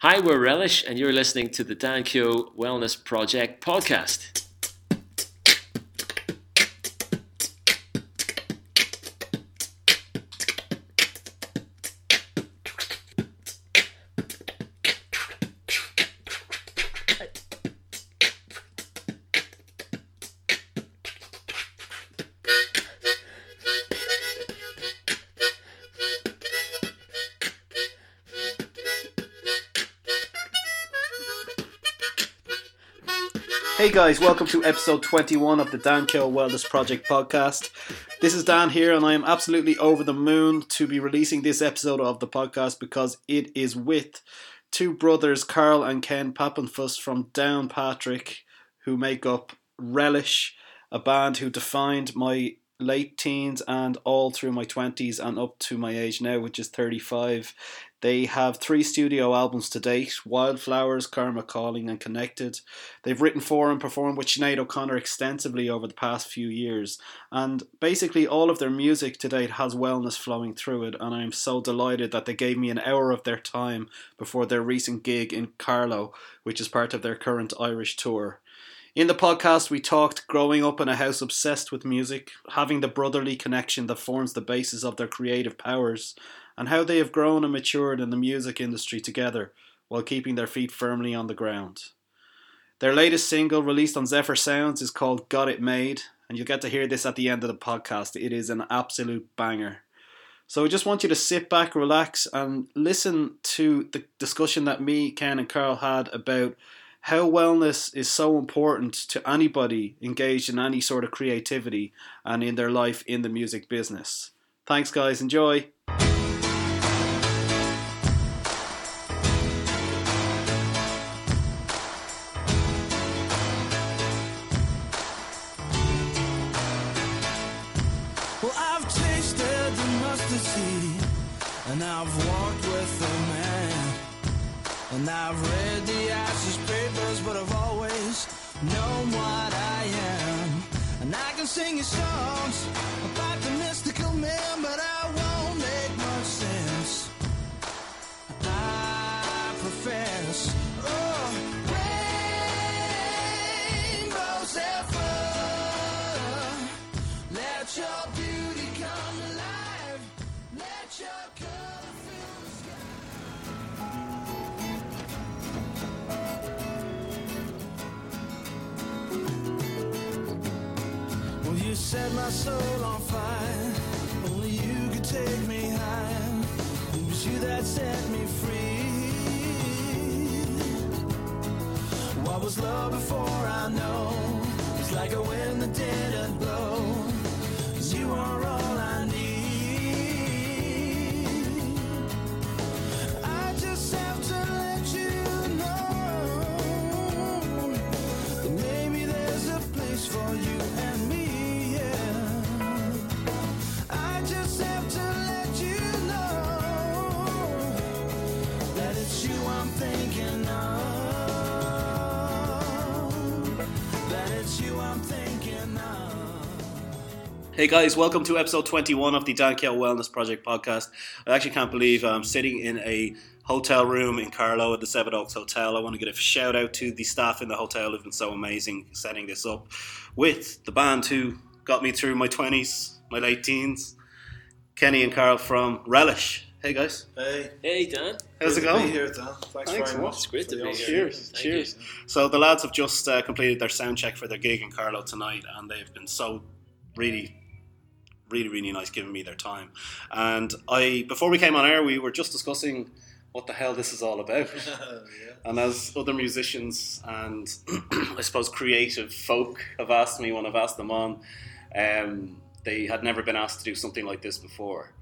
Hi, we're Relish, and you're listening to the Dan Kyo Wellness Project podcast. Guys, welcome to episode 21 of the Dan Kill Wellness Project podcast. This is Dan here, and I am absolutely over the moon to be releasing this episode of the podcast because it is with two brothers, Carl and Ken Papenfus from Downpatrick, who make up Relish, a band who defined my late teens and all through my 20s and up to my age now, which is 35. They have three studio albums to date Wildflowers, Karma Calling, and Connected. They've written for and performed with Sinead O'Connor extensively over the past few years. And basically, all of their music to date has wellness flowing through it. And I am so delighted that they gave me an hour of their time before their recent gig in Carlow, which is part of their current Irish tour. In the podcast, we talked growing up in a house obsessed with music, having the brotherly connection that forms the basis of their creative powers, and how they have grown and matured in the music industry together while keeping their feet firmly on the ground. Their latest single, released on Zephyr Sounds, is called Got It Made, and you'll get to hear this at the end of the podcast. It is an absolute banger. So I just want you to sit back, relax, and listen to the discussion that me, Ken, and Carl had about how wellness is so important to anybody engaged in any sort of creativity and in their life in the music business. Thanks, guys. Enjoy. And I've walked with the man, and I've read the papers, but I've always known what I am. And I can sing you songs about the mystical man, but I set my soul on fire. Only you could take me higher. It was you that set me free. What was love before I know? It's like a wind that didn't blow. 'Cause you are all I Hey guys, welcome to episode 21 of the Dan Kiel Wellness Project podcast. I actually can't believe I'm sitting in a hotel room in Carlow at the Seven Oaks Hotel. I want to give a shout out to the staff in the hotel who've been so amazing setting this up with the band who got me through my 20s, my late teens, Kenny and Carl from Relish. Hey guys, Hey, Hey, Dan. how's it good to going? Be here, Dan. Thanks, Thanks, very much. It's great to be here. Cheers, Thank cheers. you. So the lads have just uh, completed their sound check for their gig in Carlow tonight, and they've been so really, really, really nice giving me their time. And I, before we came on air, we were just discussing what the hell this is all about. yeah. And as other musicians and I suppose creative folk have asked me when I've asked them on, um, they had never been asked to do something like this before.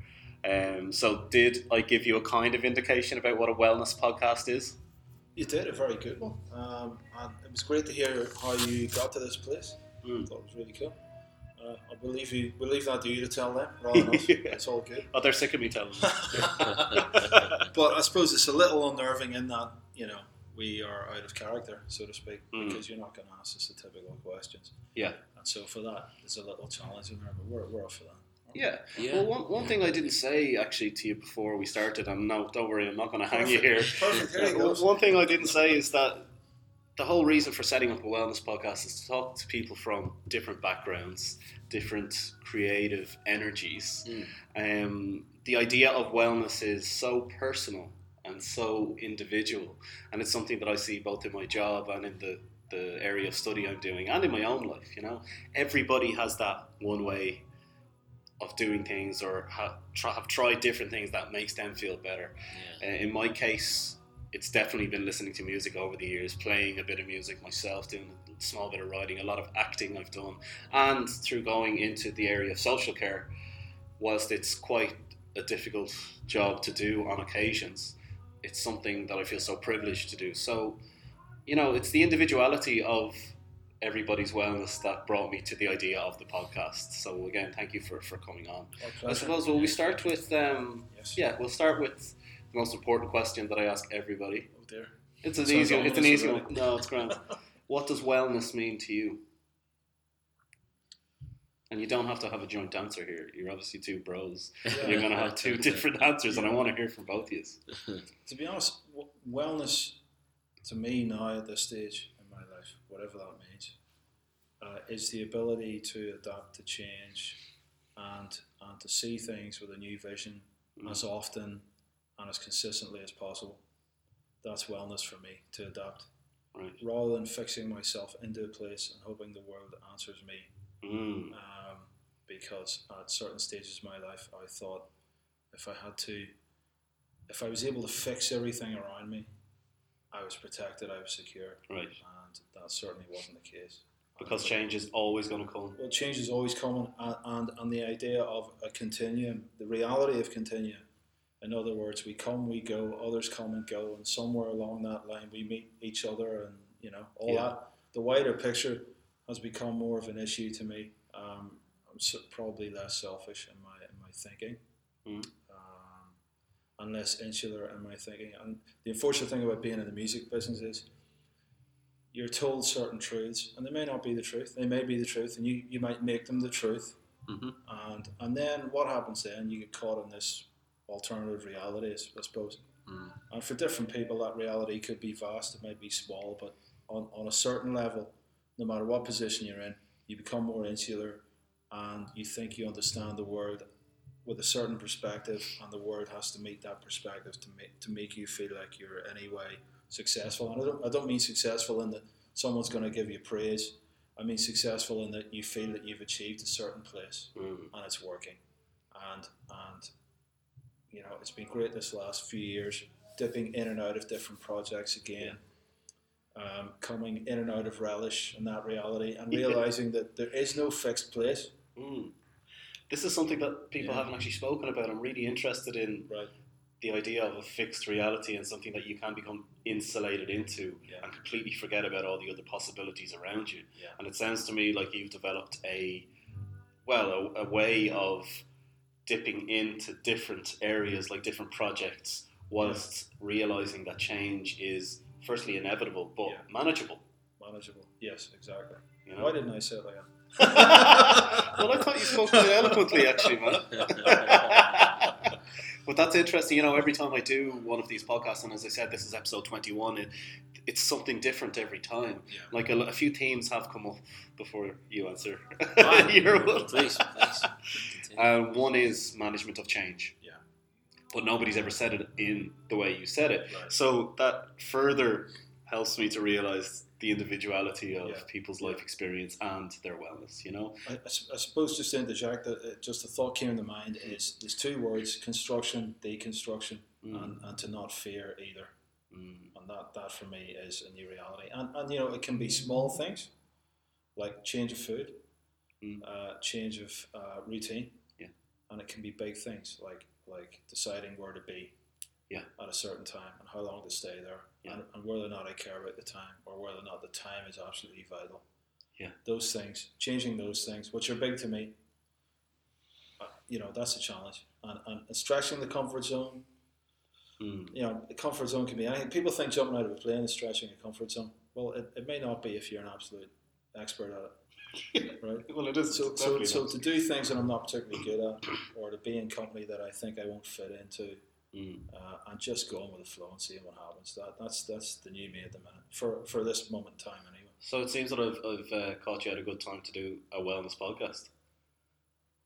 Um, so, did I give you a kind of indication about what a wellness podcast is? You did a very good one. Um, and it was great to hear how you got to this place. Mm. I thought it was really cool. Uh, I believe you. We leave that to you to tell them rather than. Yeah. It's all good. Oh, they're sick of me telling them. but I suppose it's a little unnerving in that you know we are out of character, so to speak, Mm. because you're not going to ask us the typical questions. Yeah. And so for that, there's a little challenge in there, but we're, we're up for that. Yeah. Yeah. Well, one, one thing I didn't say actually to you before we started, and no, don't worry, I'm not going to hang you here. Perfect. Uh. One thing I didn't say is that the whole reason for setting up a wellness podcast is to talk to people from different backgrounds, different creative energies. Um, the idea of wellness is so personal and so individual, and it's something that I see both in my job and in the the area of study I'm doing, and in my own life. You know, everybody has that one way of doing things or have, try, have tried different things that makes them feel better. Uh, in my case, it's definitely been listening to music over the years, playing a bit of music myself, doing small bit of writing, a lot of acting I've done, and through going into the area of social care, whilst it's quite a difficult job to do on occasions, it's something that I feel so privileged to do. So, you know, it's the individuality of everybody's wellness that brought me to the idea of the podcast. So again, thank you for, for coming on. I suppose will we start with um, Yes. yeah, we'll start with the most important question that I ask everybody. Oh dear. It's an Sounds easy one. It's an easy one. No, it's grand. what does wellness mean to you? And you don't have to have a joint answer here. You're obviously two bros. You're going to have two different answers, and I want to hear from both of you. To be honest, wellness to me now at this stage in my life, whatever that means, uh, is the ability to adapt to change and and to see things with a new vision as often and as consistently as possible. That's wellness for me to adapt, Right. rather than fixing myself into a place and hoping the world answers me Mm. um, because at certain stages of my life, I thought if I had to, if I was able to fix everything around me, I was protected, I was secure, Right. and that certainly wasn't the case. Because And- change is always going to come. well, change is always coming, and, and, and the idea of a continuum, the reality of continuum. In other words, we come, we go, others come and go, and somewhere along that line we meet each other, and you know all Yeah. that. The wider picture has become more of an issue to me. Um, I'm s- probably less selfish in my in my thinking, Mm. um, and less insular in my thinking. And the unfortunate thing about being in the music business is you're told certain truths, and they may not be the truth. They may be the truth, and you, you might make them the truth. Mhm. And and then what happens then? You get caught in this alternative reality, I suppose. Mm. And for different people, that reality could be vast. It might be small, but on, on a certain level, no matter what position you're in, you become more insular, and you think you understand the world with a certain perspective, and the world has to meet that perspective to make to make you feel like you're anyway successful. And I don't, I don't mean successful in that someone's going to give you praise. I mean successful in that you feel that you've achieved a certain place Mm. and it's working. And and you know, it's been great this last few years, dipping in and out of different projects again. Um, coming in and out of relish and that reality, and realizing that there is no fixed place. Mm. This is something that people Yeah. haven't actually spoken about. I'm really interested in Right. the idea of a fixed reality and something that you can become insulated into Yeah. and completely forget about all the other possibilities around you. Yeah. And it sounds to me like you've developed a well a, a way of dipping into different areas, like different projects, whilst realizing that change is firstly inevitable but Yeah. manageable. Manageable. Yes, exactly. You know? Why didn't I say that? well, I thought you spoke quite eloquently, actually, man. but that's interesting. You know, every time I do one of these podcasts, and as I said, this is episode 21, it, it's something different every time. Yeah. Like a, a few themes have come up before you answer. Your. Please, please. Continue. Uh, one is management of change. Yeah. But nobody's ever said it in the way you said it. Right. So that further helps me to realize the individuality of Yeah. people's life experience and their wellness, you know? I, I s- I suppose just to interject, that uh, just a thought came to mind is there's two words: construction, deconstruction, Mm. and, and to not fear either. Mm. and that, that for me is a new reality. And, and you know, it can be small things like change of food, Mm. uh, change of uh, routine, Yeah. And it can be big things like like deciding where to be Yeah. at a certain time and how long to stay there, Yeah. and, and whether or not I care about the time or whether or not the time is absolutely vital. Yeah. Those things, changing those things, which are big to me, uh, you know, that's a challenge. And, and stretching the comfort zone, Mm. you know, the comfort zone can be anything. People think jumping out of a plane is stretching a comfort zone. Well, it, it may not be if you're an absolute expert at it. Right? Well, it is. So, so, so not. to do things that I'm not particularly good at, or to be in company that I think I won't fit into, Mm. uh, and just going with the flow and see what happens. That that's that's the new me at the minute for for this moment in time anyway. So it seems that I've, I've uh, caught you at a good time to do a wellness podcast.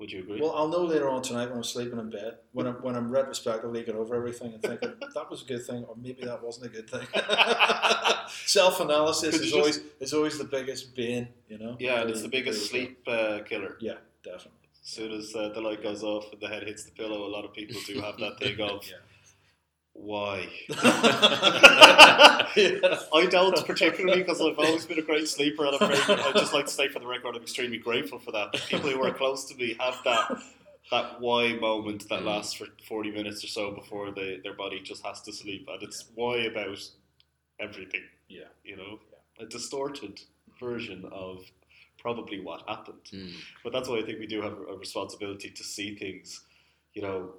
Would you agree? Well, I'll know later on tonight when I'm sleeping in bed, when I'm when I'm retrospectively going over everything and thinking that was a good thing, or maybe that wasn't a good thing. Self analysis is just- always is always the biggest bane, you know. yeah, and Really, it's the biggest sleep uh, killer. Yeah, definitely. As soon as uh, the light goes off and the head hits the pillow, a lot of people do have that thing of Yeah. Why. I don't particularly because I've always been a great sleeper, and I'm very, I just like to say for the record, I'm extremely grateful for that. People who are close to me have that that why moment that lasts for 40 minutes or so before they, their body just has to sleep, and it's why about everything. Yeah. you know, a distorted version of probably what happened. Mm. But that's why I think we do have a responsibility to see things, you know,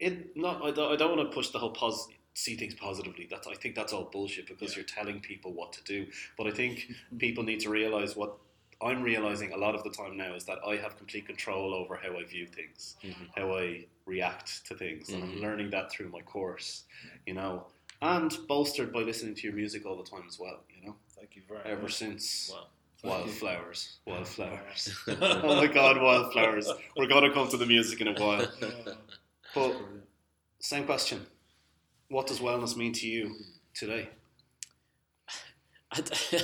it not. I don't, I don't want to push the whole pos see things positively. That's I think that's all bullshit because Yeah. you're telling people what to do. But I think people need to realize what I'm realizing a lot of the time now is that I have complete control over how I view things, Mhm. how I react to things, and I'm Mhm. learning that through my course, you know, and bolstered by listening to your music all the time as well, you know. Thank you very much. Ever much. since Wow. Wildflowers, Wildflowers. oh my God, Wildflowers. We're gonna come to the music in a while. But same question: What does wellness mean to you today? I,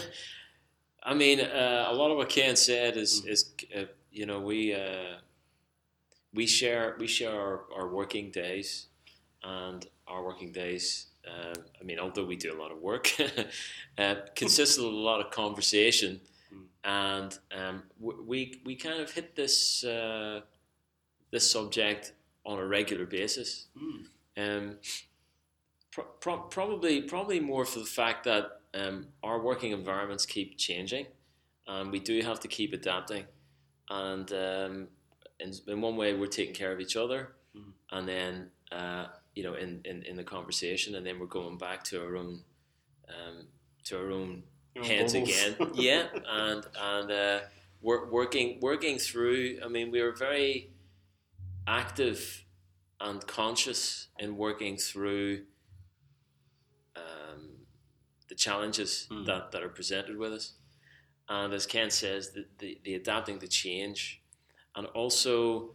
I mean, uh, a lot of what Ken said is Mm. is uh, you know we uh, we share we share our, our working days, and our working days. Um, I mean, although we do a lot of work, uh, consists of a lot of conversation, Mm. and um, we we kind of hit this uh, this subject on a regular basis. Mm. Um, pro- pro- probably, probably more for the fact that um, our working environments keep changing, and we do have to keep adapting. And um, in, in one way, we're taking care of each other, Mhm. and then uh, you know, in, in, in the conversation, and then we're going back to our own um, to our own Your heads bubbles. again. yeah, and and uh, work, working working through. I mean, we were very active and conscious in working through um, the challenges Mm. that, that are presented with us. And as Ken says, the, the, the adapting to change and also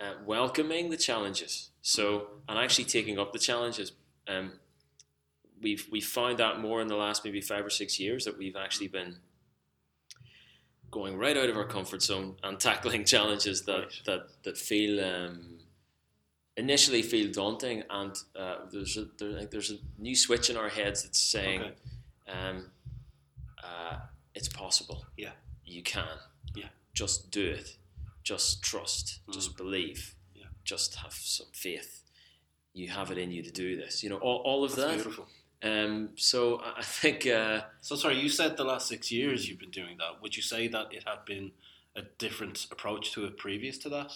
uh, welcoming the challenges. So, and actually taking up the challenges. Um, we've we found out more in the last maybe five or six years that we've actually been going right out of our comfort zone and tackling challenges that Right. that that feel um, initially feel daunting. And uh, there's a there, there's a new switch in our heads that's saying, Okay. um, uh, "It's possible. Yeah. you can. Yeah. just do it. Just trust. Just believe. Yeah. Just have some faith." You have it in you to do this. You know all, all of That's that. beautiful. Um, so I I think uh, So sorry, you said the last six years you've been doing that. Would you say that it had been a different approach to it previous to that?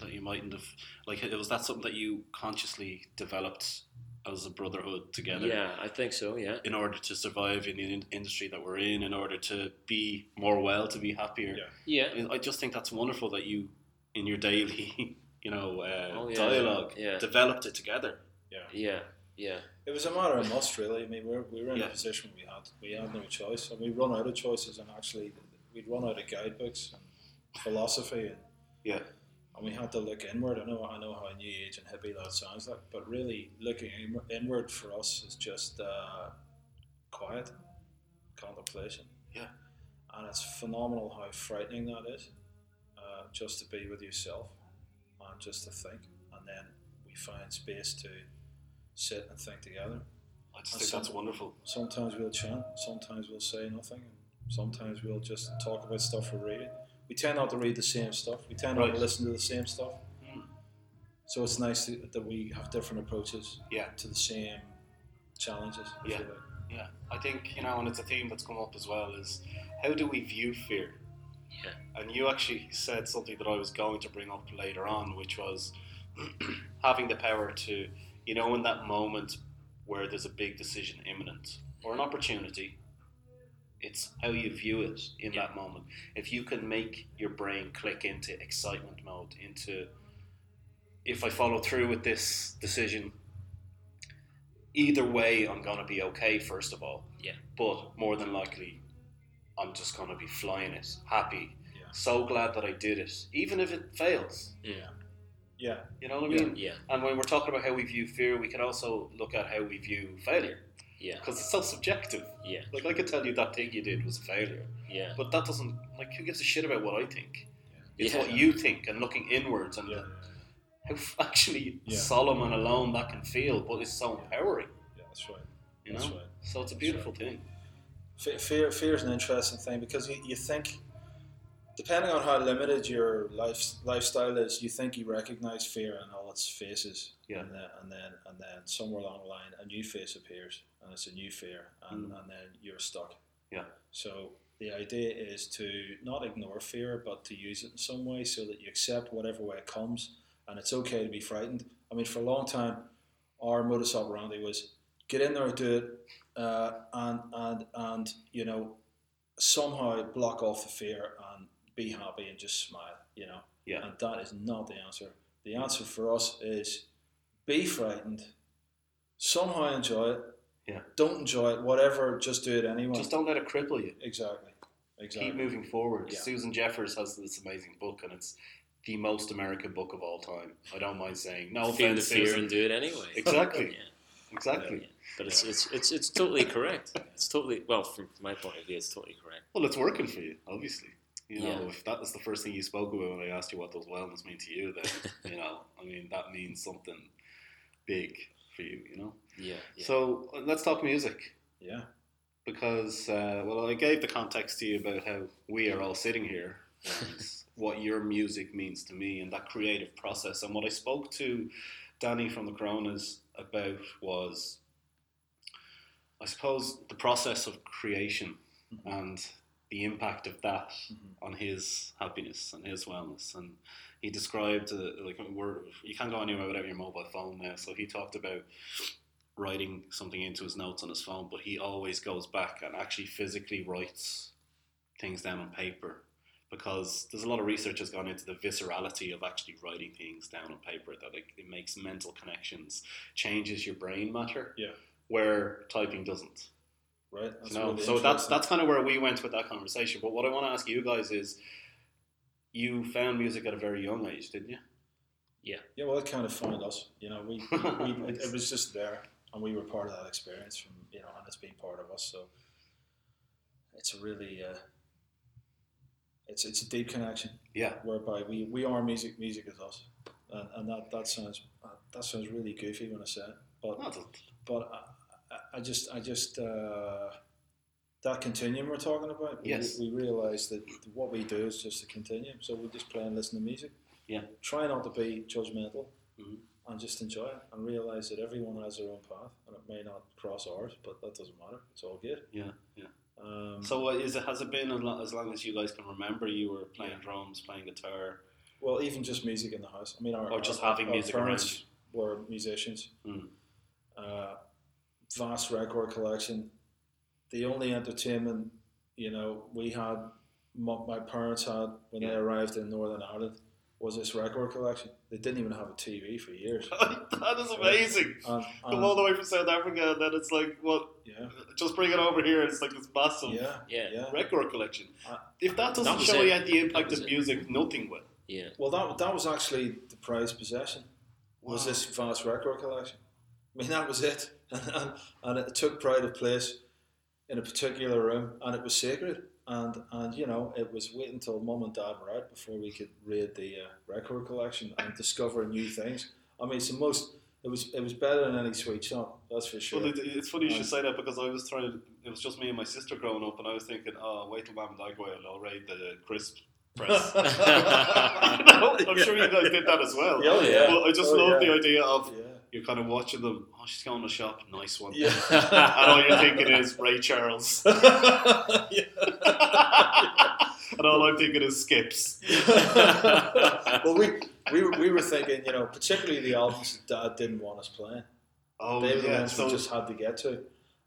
That you mightn't have like it was that something that you consciously developed as a brotherhood together yeah, I think so. Yeah, in order to survive in the in- industry that we're in, in order to be more well, to be happier. Yeah. yeah, I- I just think that's wonderful that you, in your daily, you know, uh, Oh, yeah, dialogue, yeah. developed it together. yeah, yeah. It was a matter of must, really. I mean, we were, we were in Yeah. a position we had we had no choice, and we run out of choices, and actually we'd run out of guidebooks and philosophy, and Yeah. and we had to look inward. I know I know how a new age and hippie that sounds like, but really looking inward for us is just uh, quiet contemplation. Yeah. and it's phenomenal how frightening that is. Uh, just to be with yourself and just to think, and then we find space to sit and think together. I just And think that's wonderful. Sometimes we'll chant, sometimes we'll say nothing, and sometimes we'll just talk about stuff we're reading. We tend not to read the same stuff. We tend not to listen to the same stuff. Mm. So it's nice to, that we have different approaches Yeah. to the same challenges. Yeah. like. Yeah, I think you know, and it's a theme that's come up as well. Is how do we view fear? Yeah. And you actually said something that I was going to bring up later on, which was having the power to, you know, in that moment where there's a big decision imminent or an opportunity, It's how you view it in Yeah. that moment. If you can make your brain click into excitement mode, into if I follow through with this decision, either way, I'm going to be okay, first of all. Yeah. But more than likely, I'm just going to be flying it, happy. Yeah. So glad that I did it, even if it fails. Mm. Yeah, You know what I mean? Yeah, And when we're talking about how we view fear, we can also look at how we view failure yeah, because it's so subjective. yeah, Like I could tell you that thing you did was a failure, yeah, but that doesn't like who gives a shit about what I think? It's Yeah. what you think and looking inwards and yeah, how actually Yeah. solemn and alone that can feel, but it's so empowering. yeah. That's right. You know, That's right. so it's a beautiful thing. Fear, fear is an interesting thing because you, you think, depending on how limited your life lifestyle is, you think you recognize fear in all its faces, Yeah. and then and then and then somewhere along the line, a new face appears, and it's a new fear, and, Mm. and then you're stuck. Yeah. So the idea is to not ignore fear, but to use it in some way so that you accept whatever way it comes, and it's okay to be frightened. I mean, for a long time, our modus operandi was get in there, and do it, uh, and and and you know somehow block off the fear and be happy and just smile. You know, Yeah. and that is not the answer. The answer for us is be frightened, somehow enjoy it. Yeah. Don't enjoy it, whatever. Just do it anyway. Just don't let it cripple you. exactly. Exactly. Keep moving forward. Yeah. Susan Jeffers has this amazing book, and it's the most American book of all time. I don't mind saying. No feel the offense, fear Susan. and do it anyway. Exactly. Yeah. Exactly. Yeah. But it's, it's it's it's totally correct. It's totally well from my point of view, it's totally correct. Well, it's working for you, obviously. You know, Yeah. if that was the first thing you spoke about when I asked you what those wellness mean to you, then you know, I mean, that means something big for you. You know. Yeah. yeah. So let's talk music yeah. because, uh, well, I gave the context to you about how we are all sitting here, and what your music means to me, and that creative process. And what I spoke to Danny from the Coronas about was, I suppose, the process of creation and the impact of that on his happiness and his wellness. And he described, uh, like, we're, you can't go anywhere without your mobile phone now. So he talked about writing something into his notes on his phone, but he always goes back and actually physically writes things down on paper because there's a lot of research has gone into the viscerality of actually writing things down on paper that it, it makes mental connections, changes your brain matter, Yeah. where typing doesn't. Right. That's You know? really so that's that's kind of where we went with that conversation. But what I want to ask you guys is, you found music at a very young age, didn't you? Yeah, Yeah, well, it kind of found us. You know, we, we it, it was just there, and we were part of that experience from you know, and it's been part of us. So it's a really, uh, it's it's a deep connection Yeah. whereby we, we are music. Music is us, and, and that that sounds uh, that sounds really goofy when I say it, but No, but I, I- just I just uh, that continuum we're talking about. We, Yes. we realize that what we do is just a continuum. So we just play and listen to music. Yeah. Try not to be judgmental, Mhm. and just enjoy it, and realize that everyone has their own path, and it may not cross ours, but that doesn't matter. It's all good. Yeah, yeah. Um, So uh, is it has it been as long, as long as you guys can remember? You were playing drums, playing guitar. well, even just music in the house. I mean, our, Or just our- having our music parents were musicians. Mm. Uh, vast record collection. The only entertainment, you know, we had, my, my parents had when they arrived in Northern Ireland, was this record collection. They didn't even have a TV for years. that is amazing. And, Come and- all the way from South Africa, and then it's like, what? yeah, Just bring it over here. It's like this massive yeah, Yeah. yeah. record collection. Uh, if that doesn't that show it. you the impact That was of it. music, nothing will. Yeah. Well, that that was actually the prized possession. Was Wow. this vast record collection? I mean, that was it, and, and, it took pride of place in a particular room, and it was sacred. And and you know, it was waiting until mum and dad were out before we could raid the uh, record collection and discover new things. I mean, it's the most. It was it was better than any sweet shop, that's for sure. Well, it's funny you should say that because I was trying. It was just me and my sister growing up, and I was thinking, "Oh, wait till mum and dad go out, and I'll raid the crisp press." You know, I'm sure you guys did that as well. Oh, yeah. But I just Oh, love yeah. the idea of yeah. You're kind of watching them. Oh, she's going to shop. Nice one. Yeah. and all you're thinking is Ray Charles. and all I'm thinking is skips. well, we, we, were, we were thinking, you know, particularly the albums that Dad didn't want us playing. Oh they were the yeah. ones So we just had to get to.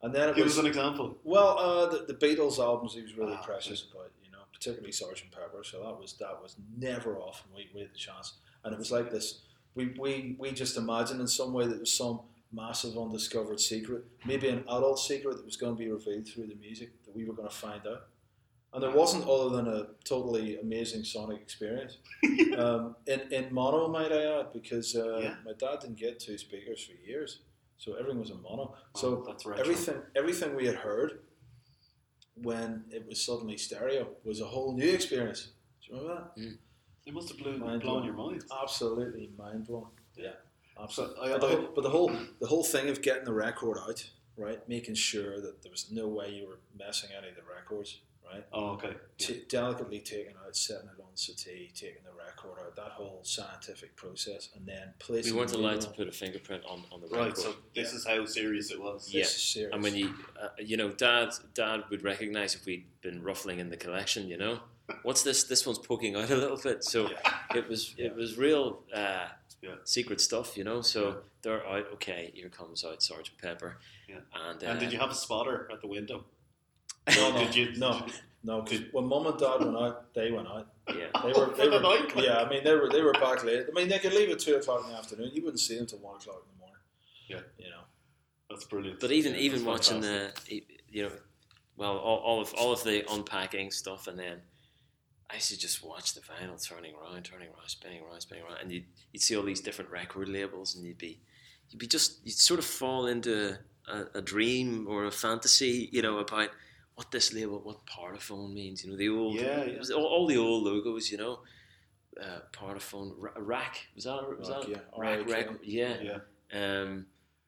And then it Give was us an example. well, uh, the, the Beatles albums he was really Ah, precious about, you know, particularly Sergeant Pepper. So that was that was never off, and we, we had the chance. And it was like this. We, we, we just imagined in some way that there was some massive undiscovered secret, maybe an adult secret that was going to be revealed through the music that we were going to find out. And there wasn't other than a totally amazing sonic experience. um, in, in mono, might I add, because uh, Yeah. my dad didn't get two speakers for years. So everything was in mono. Oh, So that's retro. everything everything we had heard when it was suddenly stereo was a whole new experience. Do you remember that? It must have blew, Mind blown blown. your mind. Absolutely mind blowing. Yeah, absolutely. So, I- but, the but the whole the whole thing of getting the record out, right, making sure that there was no way you were messing any of the records, right, Oh, okay. Yeah. T- delicately taking out, setting it on settee, taking the record out, that whole scientific process, and then We placing. weren't the allowed to put a fingerprint on, on the record. Right, so this Yeah. is how serious it was. Yeah. This is serious. And when you, uh, you know, Dad, Dad would recognize if we'd been ruffling in the collection. You know, what's this? This one's poking out a little bit. So it was, it was real uh, Yeah. secret stuff. You know, so they're out. Okay, here comes out Sergeant Pepper. Yeah. And, uh, And did you have a spotter at the window? No, no, Did you- no, no, because when mum and dad went out, they went out. Yeah. They were, For they the were, nightclub? yeah. I mean, they were, they were back late. I mean, they could leave at two o'clock in the afternoon. You wouldn't see them till one o'clock in the morning. Yeah. you know. That's brilliant. But even Yeah, even watching fantastic. the, you know, well, all, all of all of the unpacking stuff, and then I used to just watch the vinyl turning around, turning around, spinning around, spinning around, and you'd, you'd see all these different record labels, and you'd be you'd be just you'd sort of fall into a, a dream or a fantasy, you know, about what this label, what Parlophone means, you know, the old, Yeah, yeah. all, all the old logos, you know. Uh, Parlophone, Ra- Rack was that was Rack, that yeah. Rack R.A.K.. record, yeah. Yeah. Um,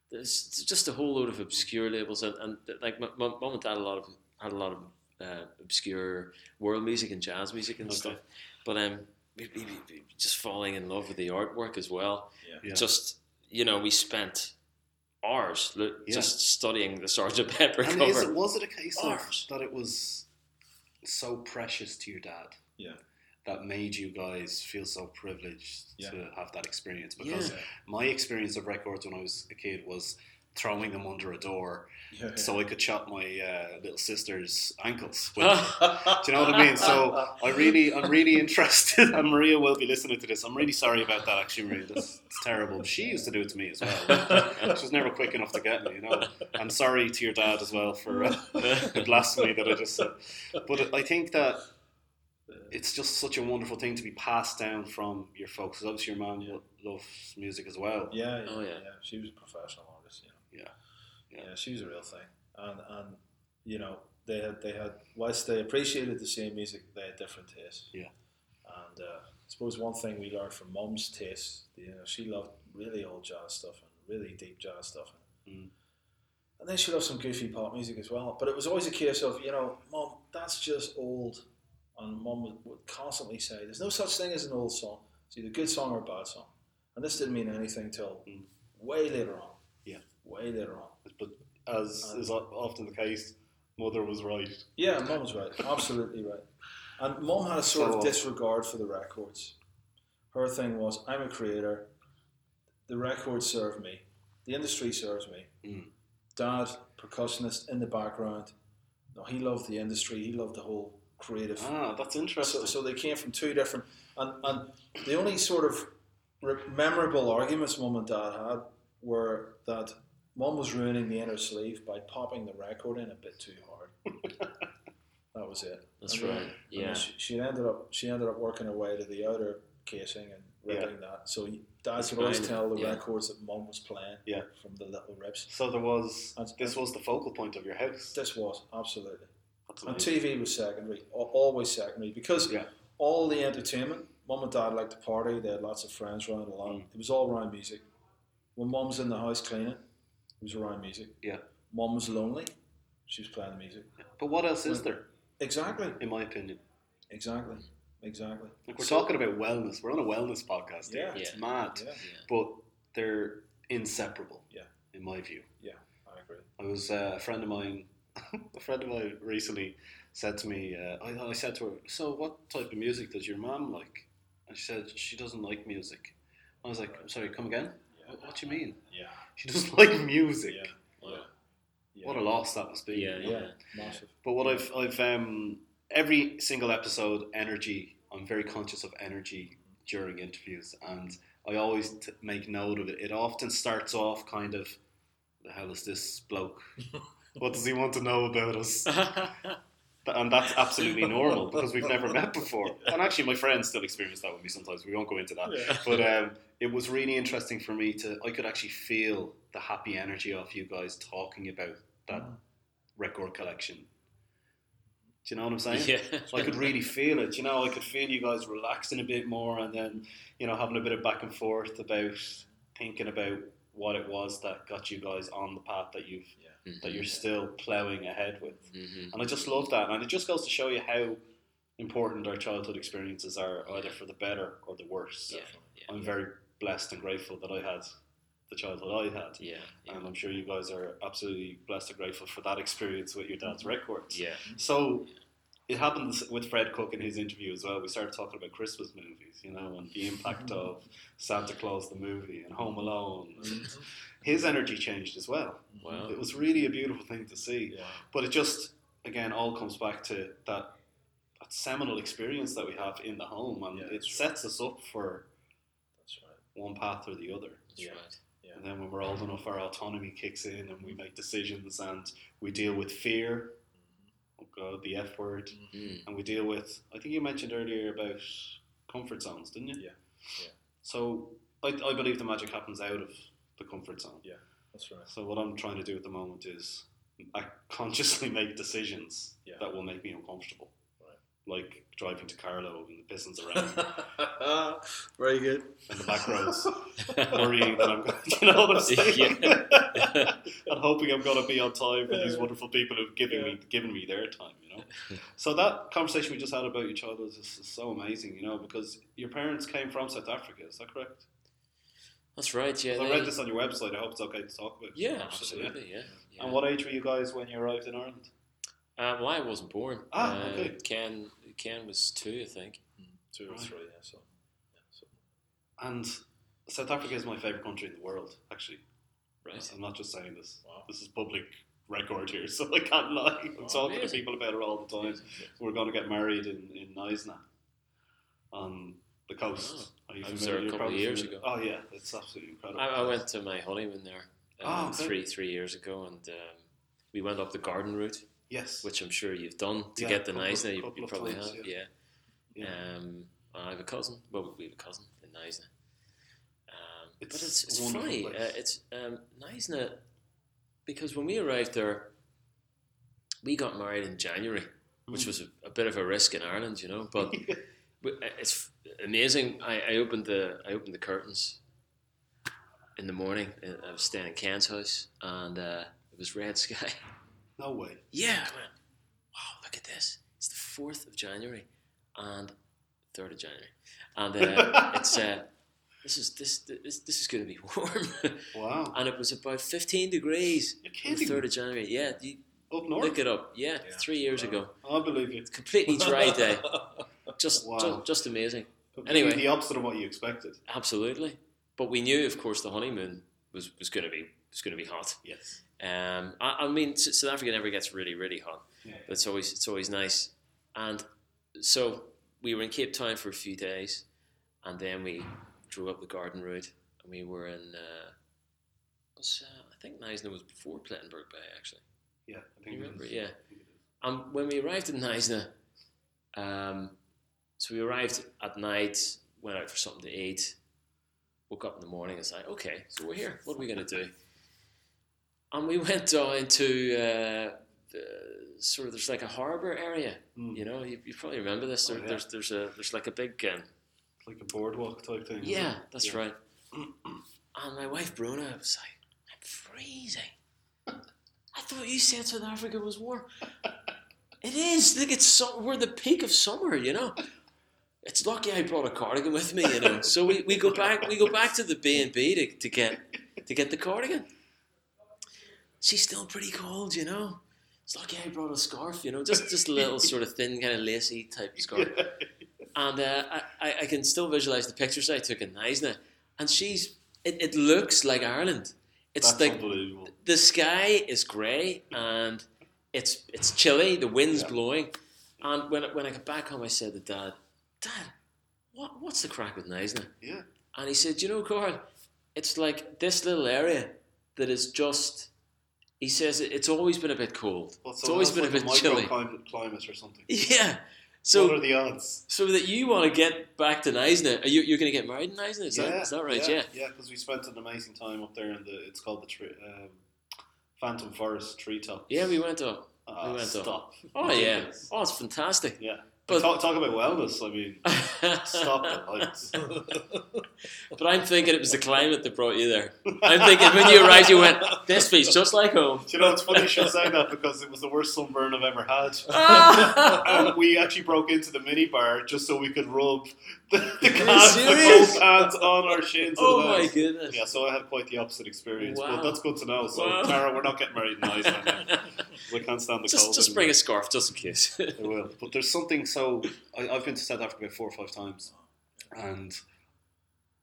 there's just a whole load of obscure labels, and, and like my, my mum and dad had a lot of had a lot of uh, obscure world music and jazz music and Okay. stuff. But um, we, we, we- we just falling in love with the artwork as well. Yeah. Yeah. Just you know, we spent hours lo- Yeah. just studying the Sergeant Pepper And cover. is it, was it a case of that it was so precious to your dad? Yeah. That made you guys feel so privileged Yeah. to have that experience. Because Yeah. my experience of records when I was a kid was throwing them under a door Yeah, yeah. so I could chop my uh, little sister's ankles. with. Do you know what I mean? So I really, I'm really interested, and Maria will be listening to this. I'm really sorry about that, actually, Maria. That's it's terrible. She used to do it to me as well. She was never quick enough to get me, you know. I'm sorry to your dad as well for uh, the blasphemy that I just said. But I think that it's just such a wonderful thing to be passed down from your folks. 'Cause obviously, your mom lo- loves music as well. yeah, yeah, Oh, yeah. yeah. She was a professional artist. You know. Yeah. Yeah, Yeah. She was a real thing, and and you know they had they had whilst they appreciated the same music, they had different tastes. Yeah. And uh, I suppose one thing we learned from Mum's taste, you know, she loved really old jazz stuff and really deep jazz stuff. Mm. And then she loved some goofy pop music as well. But it was always a case of, you know, Mum, that's just old. And Mum would, would constantly say, there's no such thing as an old song. It's either a good song or a bad song. And this didn't mean anything till Mm. way later on. Yeah. Way later on. As is often the case, mother was right. Yeah, Mum was right. Absolutely right. And Mum had a sort So- of disregard for the records. Her thing was, I'm a creator. The records serve me. The industry serves me. Mm. Dad, percussionist in the background. No, he loved the industry. He loved the whole creative. Ah, that's interesting. So, so they came from two different, and, and the only sort of re- memorable arguments mum and dad had were that mum was ruining the inner sleeve by popping the record in a bit too hard. that was it. That's And right. and Yeah. She, she ended up she ended up working her way to the outer casing and ripping that. So you- dad That's always tell the yeah. records that mom was playing. Yeah. From the little rips. So there was And- this was the focal point of your house. This was absolutely. And. TV was secondary, always secondary, because Yeah. all the entertainment, Mom and dad liked to party, they had lots of friends around a lot. Mm. It was all around music. When mom's in the house cleaning, was around music. Yeah. Mum was lonely, she was playing the music. But what else is there, Exactly, in my opinion? exactly, exactly. Like we're So- talking about wellness. We're on a wellness podcast here. Yeah. It's Yeah. mad. Yeah, But they're inseparable. Yeah. In my view. Yeah, I agree. I was uh, a friend of mine. a friend of mine recently said to me. Uh, I, I said to her, "So, what type of music does your mom like?" And she said she doesn't like music. I was like, "I'm sorry, come again? Yeah. What, what do you mean? Yeah, She doesn't like music." yeah, yeah. Yeah. What a loss that must be. Yeah, you yeah, massive. But what I've I've um every single episode energy. I'm very conscious of energy during interviews, and I always t- make note of it. It often starts off kind of, "The hell is this bloke? what does he want to know about us?" And that's absolutely normal because we've never met before. And actually, my friends still experience that with me sometimes. We won't go into that. Yeah. But um, it was really interesting for me to. I could actually feel the happy energy of you guys talking about that record collection. Do you know what I'm saying? yeah. So I could really feel it. You know, I could feel you guys relaxing a bit more, and then you know having a bit of back and forth about thinking about what it was that got you guys on the path that you've that you're still ploughing ahead with. Mhm. And I just love that, and it just goes to show you how important our childhood experiences are, either for the better or the worse. Yeah, yeah. I'm very blessed and grateful that I had the childhood I had. Yeah, yeah, And I'm sure you guys are absolutely blessed and grateful for that experience with your dad's records. yeah. So it happened with Fred Cook in his interview as well. We started talking about Christmas movies, you know, and the impact mm-hmm. of Santa Claus the movie and Home Alone. Mm-hmm. And his energy changed as well. Wow. It was really a beautiful thing to see. Yeah. But it just again all comes back to that that seminal experience that we have in the home, and Yeah, it that's right. sets us up for That's right. one path or the other. That's Yeah. right. Yeah. And then when we're old enough, our autonomy kicks in, and we make decisions, and we deal with fear. God, the F word, Mm. and we deal with. I think you mentioned earlier about comfort zones, didn't you? Yeah. Yeah. So I, I believe the magic happens out of the comfort zone. Yeah, that's right. So what I'm trying to do at the moment is I consciously make decisions Yeah. that will make me uncomfortable. Like driving to Carlow and the pissings around Very good. in the back roads, worrying that I'm going you know what I'm saying? and hoping I'm going to be on time for these wonderful people who've given me given me their time, you know. So that conversation we just had about your childhood is, is so amazing, you know, because your parents came from South Africa, is that correct? That's right. Yeah. 'Cause I read this on your website. I hope it's okay to talk about. yeah, Absolutely. absolutely. Yeah. yeah. And what age were you guys when you arrived in Ireland? Uh, well, I wasn't born. Ah, uh, okay. Ken Ken was two, I think. Two or Right. three, yeah. So, yeah, so And South Africa is my favourite country in the world, actually. Right. I'm not just saying this. Wow. This is public record here, so I can't lie. I'm Wow. talking to people about it all the time. We're going to get married in, in Knysna on the coast. Are you Oh, I was familiar? there a couple of probably years familiar. ago. Oh yeah, it's absolutely incredible. I, I went to my honeymoon there Ah, okay. three three years ago, and um, we went up the garden route, Yes. which I'm sure you've done to Yeah, get the Knysna. You, you probably times, have, yeah. yeah. Yeah. Um, I have a cousin. Well, we have a cousin in Knysna. Um, but It's it's, it's wonderful funny. Uh, it's um, Knysna because when we arrived there, we got married in January, which Mm. was a, a bit of a risk in Ireland, you know. But but it's amazing. I, I opened the I opened the curtains in the morning. uh, I was staying in Ken's house, and uh, it was red sky. No way. Yeah, I went, wow, look at this. It's the fourth of January and third of January, and uh, it's uh, this is this this this is going to be warm, Wow. and it was about fifteen degrees You're on the third of January. Yeah, you Up north. look it up. Yeah, Yeah. three years ago, I believe you. completely dry day, just Wow. just, just amazing. Completely Anyway. the opposite of what you expected. Absolutely, but we knew, of course, the honeymoon was was going to be was going to be hot. Yes. Um, I, I mean, South Africa never gets really, really hot, Yeah. but it's always it's always nice. And so we were in Cape Town for a few days, and then we drove up the Garden Route, and we were in. Uh, was uh, I think Knysna was before Plettenberg Bay actually. Yeah. I think You remember? Yeah. And when we arrived in Knysna, um, so we arrived at night, went out for something to eat, woke up in the morning and said, okay, so we're here. What are we going to do? And we went down to uh, the, sort of, there's like a harbour area. Mm. You know, you, you probably remember this. Oh, yeah. There's there's a there's like a big um, like a boardwalk type thing. yeah, that's Yeah. right. And my wife Bruna was like, I'm freezing. I thought you said South Africa was warm. It is. Look, it's so, we're the peak of summer, you know. It's lucky I brought a cardigan with me, you know. So we, we go back we go back to the B and B to to get to get the cardigan. She's still pretty cold, you know. It's lucky I brought a scarf, you know, just just a little sort of thin, kind of lacy type scarf. And uh, I, I- can still visualize the pictures I took in Knysna. And she's, it, it looks like Ireland. It's That's like unbelievable. the sky is grey and it's it's chilly. The wind's Yeah. blowing, and when when I got back home, I said to Dad, "Dad, what what's the crack with Knysna?" Yeah. And he said, "You know, Carl, it's like this little area that is just." He says it's always been a bit cold. Well, so it's always been a like bit chilly. microclimate climate or something. Yeah. So what are the odds? so that you want to get back to Knysna, are you you're going to get married in Knysna? Is that is that right? Yeah. Yeah, because we spent an amazing time up there in the. It's called the tree, um, Phantom Forest treetop. Yeah, we went up. Ah, we went up. Oh yeah. Oh, it's fantastic. Yeah. But- talk, talk about wellness. I mean, stop it. But I'm thinking it was the climate that brought you there. I'm thinking when you arrived, you went, "This feels just like home." Do you know, it's funny you should say that because it was the worst sunburn I've ever had. and we actually broke into the mini bar just so we could rub the, the, you oh the serious? cold cans on our shins. Oh my legs. goodness! Yeah, so I had quite the opposite experience. Wow. But that's good to know. So, Wow. Tara, we're not getting married in Iceland. we can't stand the just cold. just bring a scarf just in case. I will. But there's something so. I, I've been to South Africa four or five times, and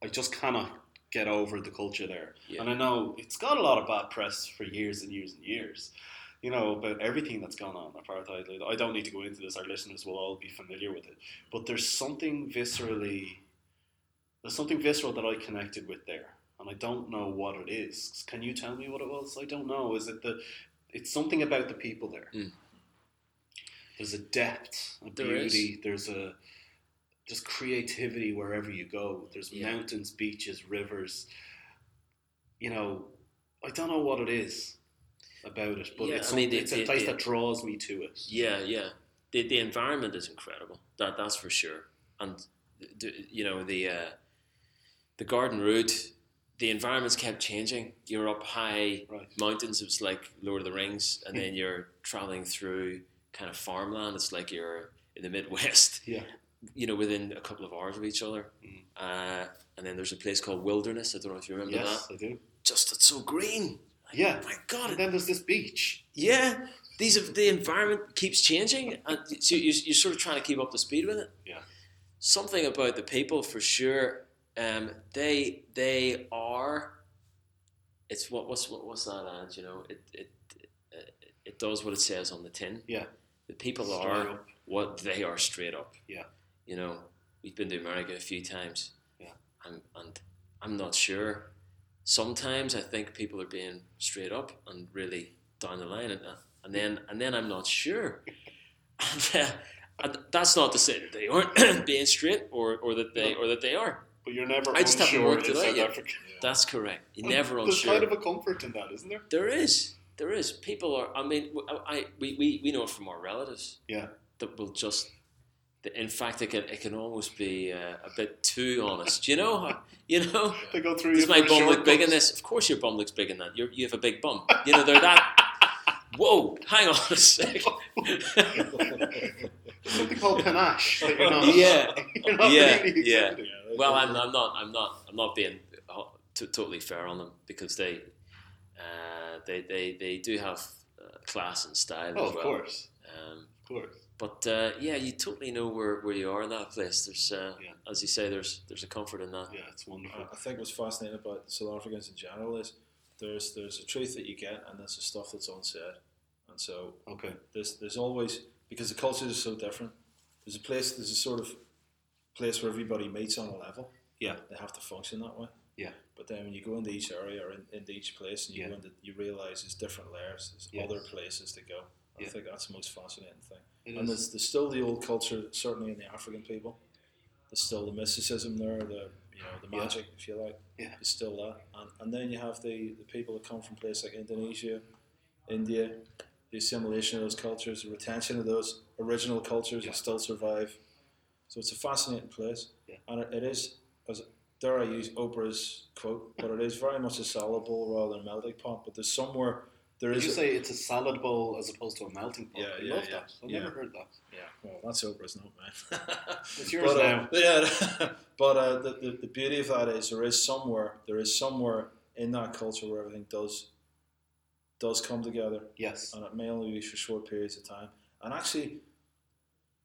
I just cannot get over the culture there. Yeah. And I know it's got a lot of bad press for years and years and years. You know about everything that's gone on apartheid. I don't need to go into this. Our listeners will all be familiar with it. But there's something viscerally. There's something visceral that I connected with there, and I don't know what it is. Can you tell me what it was? I don't know. Is it the? It's something about the people there. Mm. There's a depth, a There beauty. There's a just creativity wherever you go. There's Yeah. mountains, beaches, rivers. You know, I don't know what it is about it, but Yeah, it's, I mean, it's a place that draws me to it. Yeah, yeah. The the environment is incredible. That that's for sure. And the, you know the uh, the garden route, the environments kept changing. You're up high Right. mountains. It was like Lord of the Rings, and then you're traveling through kind of farmland. It's like you're in the Midwest. Yeah. You know, within a couple of hours of each other. Mm. Uh, and then there's a place called Wilderness. I don't know if you remember Yes, that. I do. Just it's so green. Yeah. My God, And then there's this beach. yeah, these are, the environment keeps changing, and so you, you're sort of trying to keep up the speed with it. Yeah. Something about the people for sure. Um, they they are. It's what what's what, what's that ad? You know, it it it, it does what it says on the tin. Yeah. The people Straight are up. what they are straight up. Yeah. You know, we've been to America a few times. Yeah. And and I'm not sure. Sometimes I think people are being straight up and really down the line, and, and then and then I'm not sure. And, uh, and that's not to say that they aren't being straight, or, or that they or that they are. But you're never I just haven't unsure worked it out South yet. Africa. That's correct. You're And never There's unsure. kind of a comfort in that, isn't there? There is. There is. People are. I mean, I, I we, we, we know it from our relatives. Yeah. That will just. That In fact, it can it can almost be uh, a bit too honest. You know. You know. They go through Does you my bum look big in this? Of course, your bum looks big in that. You're, you have a big bum. You know they're that. Whoa! Hang on a sec. Something called panache not. Yeah. you're not Yeah, really yeah. exhibiting. well, I'm, I'm not. I'm not. I'm not being uh, t- totally fair on them because they uh, they, they they do have uh, class and style Oh, as of course, Um, of course. But uh, yeah, you totally know where, where you are in that place. There's, uh, Yeah. as you say, there's there's a comfort in that. Yeah, it's wonderful. I think what's fascinating about South Africans in general is there's there's a truth that you get, and there's the stuff that's unsaid. And so Okay. there's there's always because the cultures are so different. There's a place. There's a sort of place where everybody meets on a level. Yeah. They have to function that way. Yeah. But then when you go into each area or in, into each place, and you Yeah. go into, you realize there's different layers. There's Yes. other places to go. I Yeah. think that's the most fascinating thing. It and there's, there's still the old culture, certainly in the African people. There's still the mysticism there, the you know the Yeah. magic, if you like. Yeah. There's still that, and, and then you have the, the people that come from places like Indonesia, India, the assimilation of those cultures, the retention of those original cultures Yeah. that still survive. So it's a fascinating place, Yeah. and it, it is as dare I use Oprah's quote, but it is very much a bowl rather than a melting pot. But there's somewhere there Did is you a- say it's a salad bowl as opposed to a melting pot? Yeah, I yeah, love yeah, that. I've yeah. never heard that. Yeah, well, that's Oprah's note, man. It's yours but, uh, now. yeah, but uh, the, the, the beauty of that is there is somewhere there is somewhere in that culture where everything does does come together, Yes. and it may only be for short periods of time. And actually,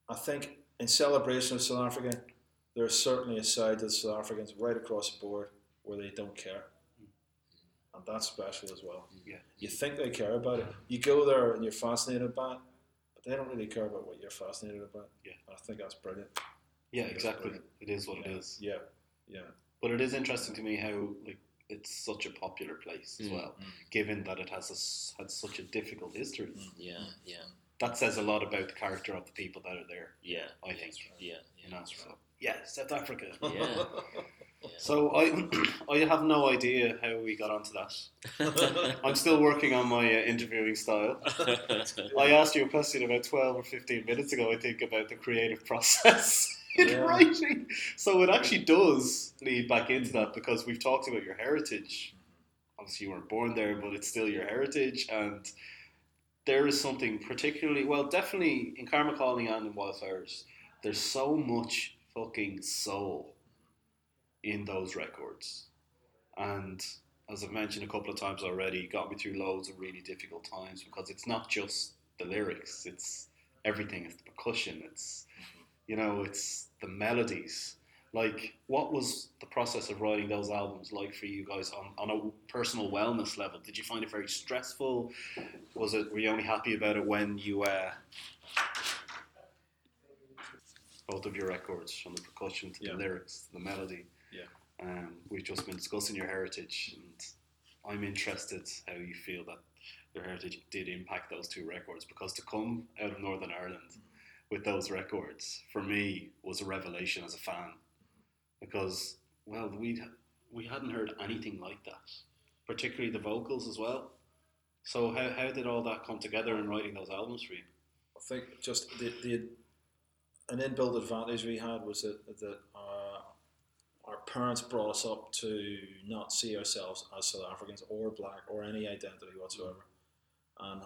I think in celebration of South Africa, there is certainly a side to South Africans right across the board where they don't care, and that's special as well. Yeah. You think they care about it. You go there and you're fascinated by it, but they don't really care about what you're fascinated about. Yeah. And I think that's brilliant. Yeah, exactly. brilliant. It is what yeah. it is. Yeah, yeah. But it is interesting to me how like it's such a popular place as Mm, well, given that it has a s had such a difficult history. Yeah, yeah, That says a lot about the character of the people that are there. yeah, I think. yeah, You know, so yeah, South Africa. yeah. So I, I have no idea how we got onto that. I'm still working on my uh, interviewing style. I asked you a question about 12 or 15 minutes ago, I think, about the creative process in Yeah. writing. So it actually does lead back into that because we've talked about your heritage. Obviously, you weren't born there, but it's still your heritage. And there is something particularly, well, definitely in Karma Calling and in Wildflowers, there's so much fucking soul in those records. And as I've mentioned a couple of times already, got me through loads of really difficult times because it's not just the lyrics, it's everything. It's the percussion, it's, you know, it's the melodies. Like, what was the process of writing those albums like for you guys on, on a personal wellness level? Did you find it very stressful? Was it, were you only happy about it when you, uh, both of your records, from the percussion to Yeah. the lyrics, to the melody? Yeah. Um, we've just been discussing your heritage, and I'm interested how you feel that your heritage did impact those two records. Because to come out of Northern Ireland with those records, for me, was a revelation as a fan. Because, well, we we hadn't heard anything like that, particularly the vocals as well. So how, how did all that come together in writing those albums for you? I think just the, the an inbuilt advantage we had was that that uh, our parents brought us up to not see ourselves as South Africans or black or any identity whatsoever, and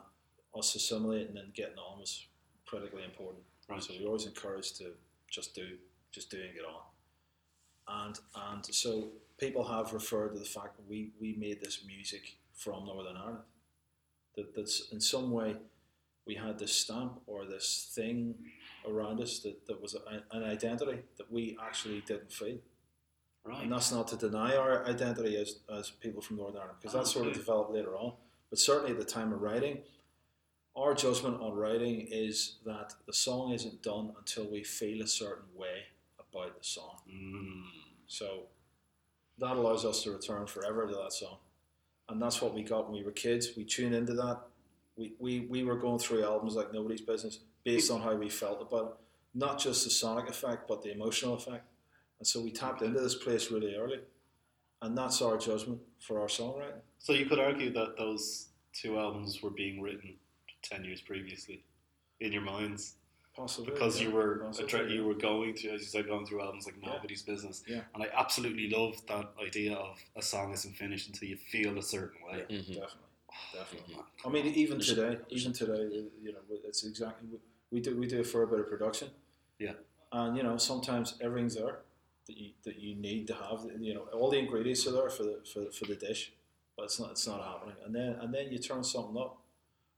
us assimilating and getting on was critically important. Right. So we were always encouraged to just do, just do and get on, and and so people have referred to the fact that we we made this music from Northern Ireland. That that's in some way we had this stamp or this thing around us that, that was a, an identity that we actually didn't feel. Right. And that's not to deny our identity as, as people from Northern Ireland, because that sort of developed later on. But certainly at the time of writing, our judgment on writing is that the song isn't done until we feel a certain way about the song. Mm. So that allows us to return forever to that song. And that's what we got when we were kids. We tuned into that. We, we, we were going through albums like nobody's business based on how we felt about it. Not just the sonic effect, but the emotional effect. And so we tapped into this place really early. And that's our judgment for our songwriting. So you could argue that those two albums were being written ten years previously in your minds Possibly. because yeah. you were Possibly, you yeah. were going through, as you said, going through albums like Yeah. Nobody's Business. Yeah. And I absolutely love that idea of a song isn't finished until you feel a certain way. Yeah, Mhm. definitely. Definitely. Man. I mean, even today, even today, you know, it's exactly we- we do we do a fair bit of production. Yeah. And you know, sometimes everything's there that you that you need to have. You know, all the ingredients are there for the for, for the dish, but it's not it's not happening. And then and then you turn something up,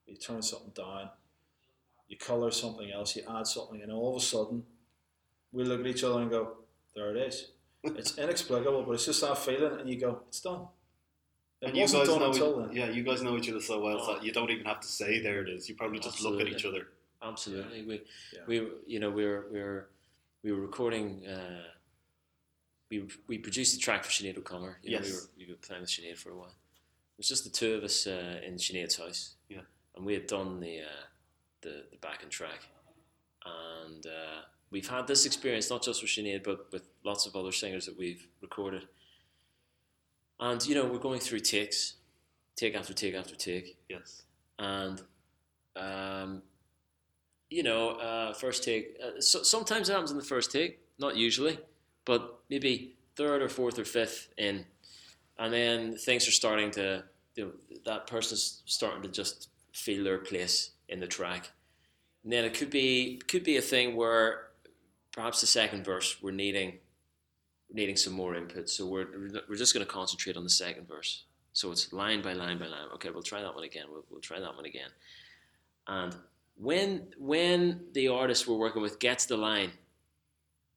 you turn something down, you color something else, you add something, and all of a sudden, we look at each other and go, "There it is." It's inexplicable, but it's just that feeling, and you go, "It's done." It And you wasn't guys done know, until then. yeah, you guys know each other so well Oh. that you don't even have to say there it is. You probably just look at each other. Absolutely. We, Yeah. we, were- you know, we were, we were, we were recording. Uh, we we produced a track for Sinead O'Connor. You know, we Yes. were we were playing with Sinead for a while. It was just the two of us uh, in Sinead's house. Yeah. And we had done the uh, the the backing track, and uh, we've had this experience not just with Sinead, but with lots of other singers that we've recorded. And you know, we're going through takes, take after take after take Yes. and um, you know, uh, first take. Uh, so, sometimes it happens in the first take, not usually, but maybe third or fourth or fifth in, and uh, then things are starting to. You know, that person's starting to just feel their place in the track. And then it could be could be a thing where perhaps the second verse we're needing needing some more input. So we're we're just going to concentrate on the second verse. So it's line by line by line. Okay, we'll try that one again. We'll, we'll try that one again. And when when the artist we're working with gets the line,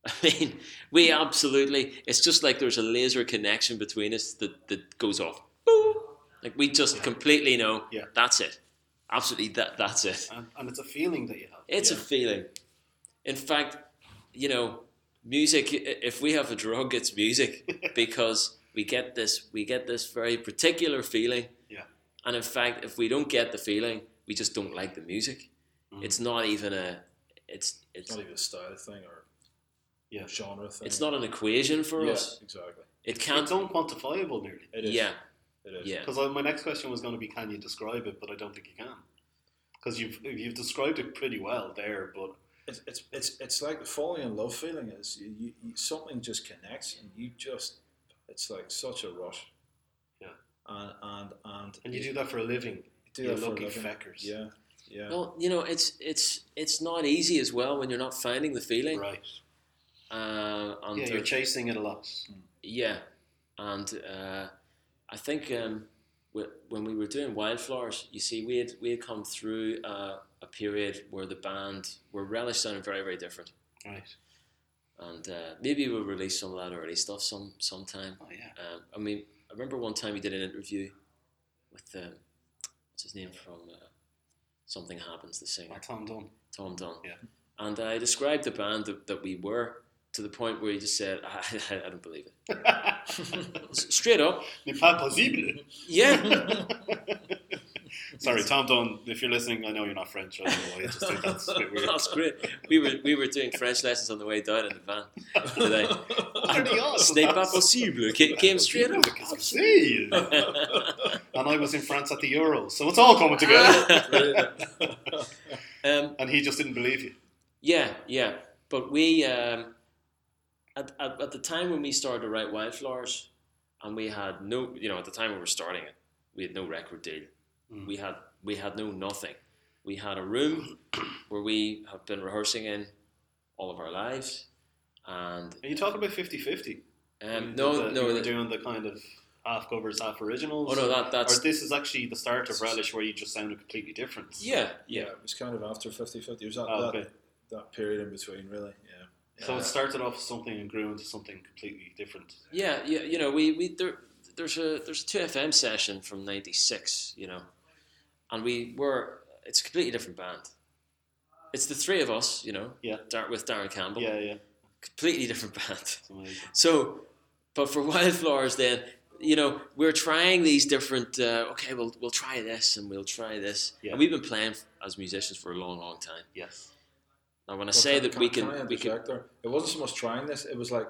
I mean, we absolutely. It's just like there's a laser connection between us that that goes off. Boom, Like we just completely know Yeah. that's it. Absolutely, that that's it. and, and it's a feeling that you have. It's a feeling. In fact, you know, music, if we have a drug, it's music because we get this. We get this very particular feeling. Yeah. And in fact, if we don't get the feeling, we just don't like the music. Mhm. It's not even a. It's It's it's not even a style thing or Yeah. genre thing. it's not an equation for yeah, us. exactly. It It's can't. It's unquantifiable nearly. It is. Yeah. It is. Yeah. Because uh, my next question was going to be, can you describe it? But I don't think you can. Because you've you've described it pretty well there, but It's, it's it's it's like the falling in love feeling is you, you, you something just connects and you just it's like such a rush. Yeah. And and and and you do that for a living. you do you that for a lucky living. feckers. Yeah. Yeah. Well, you know, it's it's it's not easy as well when you're not finding the feeling. Right. Uh, and Yeah, you're chasing it a lot. Yeah, and uh, I think um, wh- when we were doing Wildflowers, you see, we had we had come through uh, a period where the band were relish sounding very very different, Right. and uh, maybe we'll release some of that early stuff some sometime. Oh yeah. Um, I mean, I remember one time we did an interview with um, what's his name from uh, Something Happens, the singer Tom Dunne. Tom Dunne. Yeah. And I described the band that, that we were to the point where he just said, I, I don't believe it. Straight up. N'est pas possible. Yeah. Sorry, Tom Dunne, If you're listening, I know you're not French. I don't know why you just think that's a bit weird. That's great. We were we were doing French lessons on the way down in the van today. Ce n'est pas possible. Ca- Came straight up. And I was in France at the Euros, so it's all coming together. um, and he just didn't believe you. yeah, yeah. But we um, at, at at the time when we started to write Wildflowers, and we had no, you know, at the time we were starting it, we had no record deal. Mm. We had we had no nothing. We had a room where we have been rehearsing in all of our lives, and Are you talk about 50-50? um, no, did the- no, you were the- doing the kind of half covers, half originals. oh no, that that's or this is actually the start of Relish, where you just sounded completely different. yeah, yeah, yeah, it was kind of after 50-50. It was that, Oh, that, okay. that period in between, really. Yeah. So it started off as something and grew into something completely different. yeah, yeah. You know, we we there, there's a there's a two FM session from '96. You know, and we were it's a completely different band. It's the three of us, you know, Yeah. Dar- with Darren Campbell, Yeah, yeah. completely different band. So, but for Wildflowers, then you know we're trying these different. Uh, okay, we'll we'll try this and we'll try this, Yeah. and we've been playing as musicians for a long, long time. Yes. Now, when I Well, say can- that we can I can, we can, there? It wasn't so much trying this. It was like,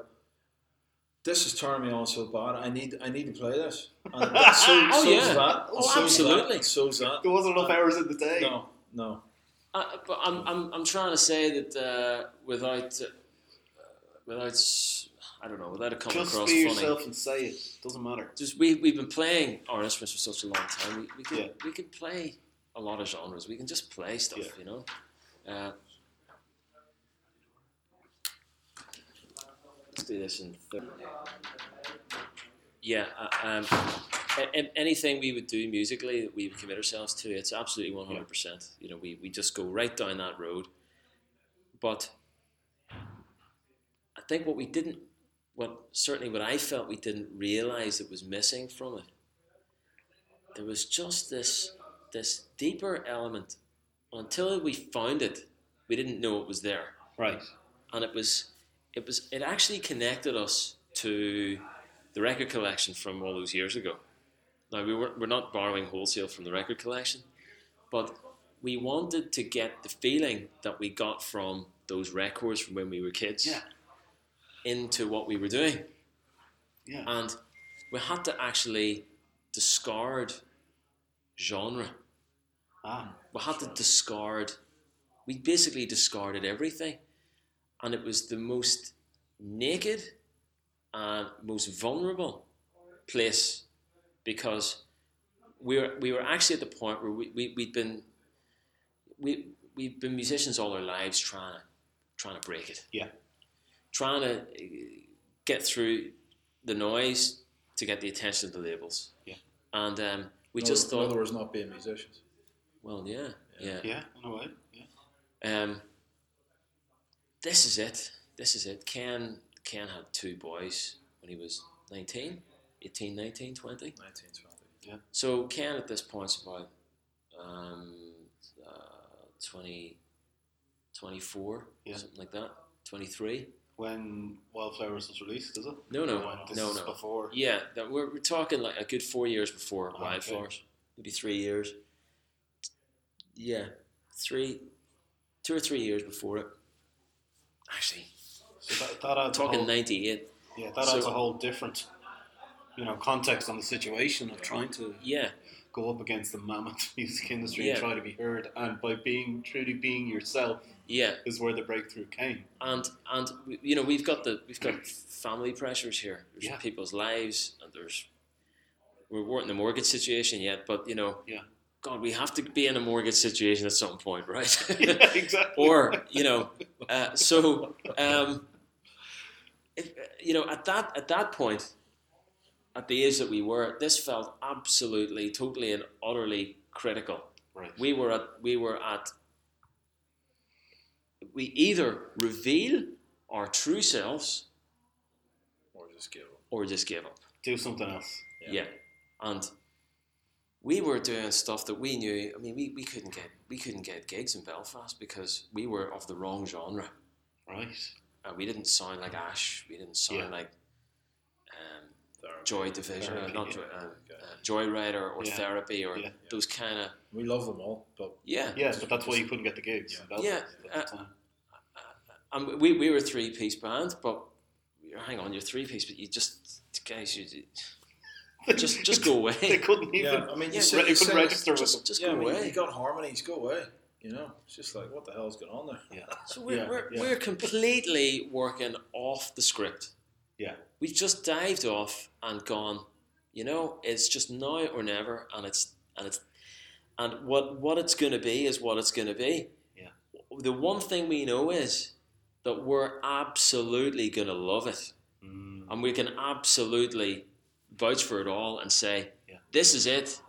this is turning me on so bad. I need I need to play this. And so, Oh, so's yeah. that. Oh, so's absolutely. That, so's that. There wasn't enough hours in the day. No, no. uh, but I'm, I'm I'm trying to say that uh, without uh, without I don't know without it coming Just across be funny. yourself and say it. Doesn't matter. Just we we've been playing our instruments for such a long time. We, we can Yeah. we can play a lot of genres. We can just play stuff, Yeah. you know. Uh, let's do this in third. Yeah, uh, um, anything we would do musically that we would commit ourselves to, it's absolutely one hundred percent. You know, we, we just go right down that road. But I think what we didn't, what certainly what I felt we didn't realize that was missing from it, there was just this this deeper element. Until we found it, we didn't know it was there Right. and it was it was it actually connected us to the record collection from all those years ago. Now we were we're not borrowing wholesale from the record collection, but we wanted to get the feeling that we got from those records from when we were kids Yeah. into what we were doing. Yeah. And we had to actually discard genre. Ah. We had to discard, we basically discarded everything. And it was the most naked and most vulnerable place because we were, we were actually at the point where we, we, we'd been we, we've been musicians all our lives trying to, trying to break it. Yeah. Trying to uh, get through the noise to get the attention of the labels. Yeah. And um, we In just thought, In other words, not being musicians. well, yeah, yeah. Yeah. In a way. Yeah. Um, this is it. This is it. Ken Ken had two boys when he was 19, 18, 19, 20. 1920. Yeah. So Ken at this point's about um, uh, 20, 24, Yeah. something like that. 23. When Wildflowers was released, is it? No, no, no, no. Before. Yeah, that we're, we're talking like a good four years before Oh, Wildflowers, maybe three years. Yeah, three, two or three years before it. Actually, So that, that adds talking whole, '98. yeah, that so- adds a whole different, you know, context on the situation of trying to Yeah, go up against the mammoth music industry Yeah. and try to be heard, and by being truly being yourself yeah, is where the breakthrough came. and and you know we've got the we've got family pressures here. There's Yeah. people's lives, and there's we weren't in a mortgage situation yet, but you know, Yeah. God, we have to be in a mortgage situation at some point, right? yeah, exactly. or you know, uh, so um, if, you know, at that at that point, at the age that we were, this felt absolutely, totally, and utterly critical. right. We were at we were at we either reveal our true selves Or just give up. or just give up. Do something else. Yeah. And we were doing stuff that we knew. I mean, we, we couldn't get we couldn't get gigs in Belfast because we were of the wrong genre. Right. Uh, we didn't sound like Ash. We didn't sound Yeah. like um, Therapy. Joy Division, uh, Therapy, not yeah. Joy, uh, Okay. uh, Joyrider or Yeah. Therapy or Yeah. those kind of We love them all, but yeah. Yeah, but that's why you couldn't get the gigs. Yeah. Yeah, at the uh, time. And we, we were a three piece band, but hang on, you're three piece, but you just guys, you just just go away. they couldn't even. yeah, I mean, you so said, you you couldn't register with Just them. just yeah, go I mean, away. you got harmonies, go away. You know, it's just like, what the hell's going on there? Yeah. So we're, Yeah, we're, yeah. we're completely working off the script. Yeah. We've just dived off and gone, you know, it's just now or never and it's and it's and what what it's gonna be is what it's gonna be. Yeah. The one thing we know is that we're absolutely gonna love it. Mm, And we can absolutely vouch for it all and say, Yeah. this is it.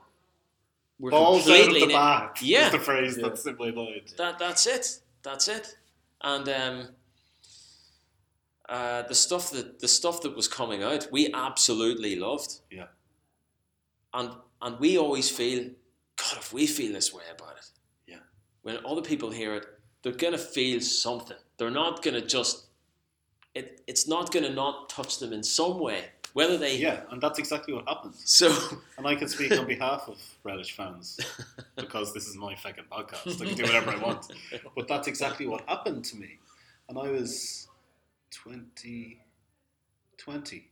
We're Balls out of the back. Yeah. is the phrase Yeah. that's simply lied. that that's it. That's it. And um, uh, the stuff that the stuff that was coming out, we absolutely loved. Yeah. And and we always feel, God, if we feel this way about it, Yeah. When other people hear it, they're gonna feel something. They're not gonna just. It, it's not gonna not touch them in some way, whether they. Yeah, and that's exactly what happened. So. And I can speak on behalf of Relish fans because this is my fucking podcast. I can do whatever I want. But that's exactly what happened to me. And I was 20, 20,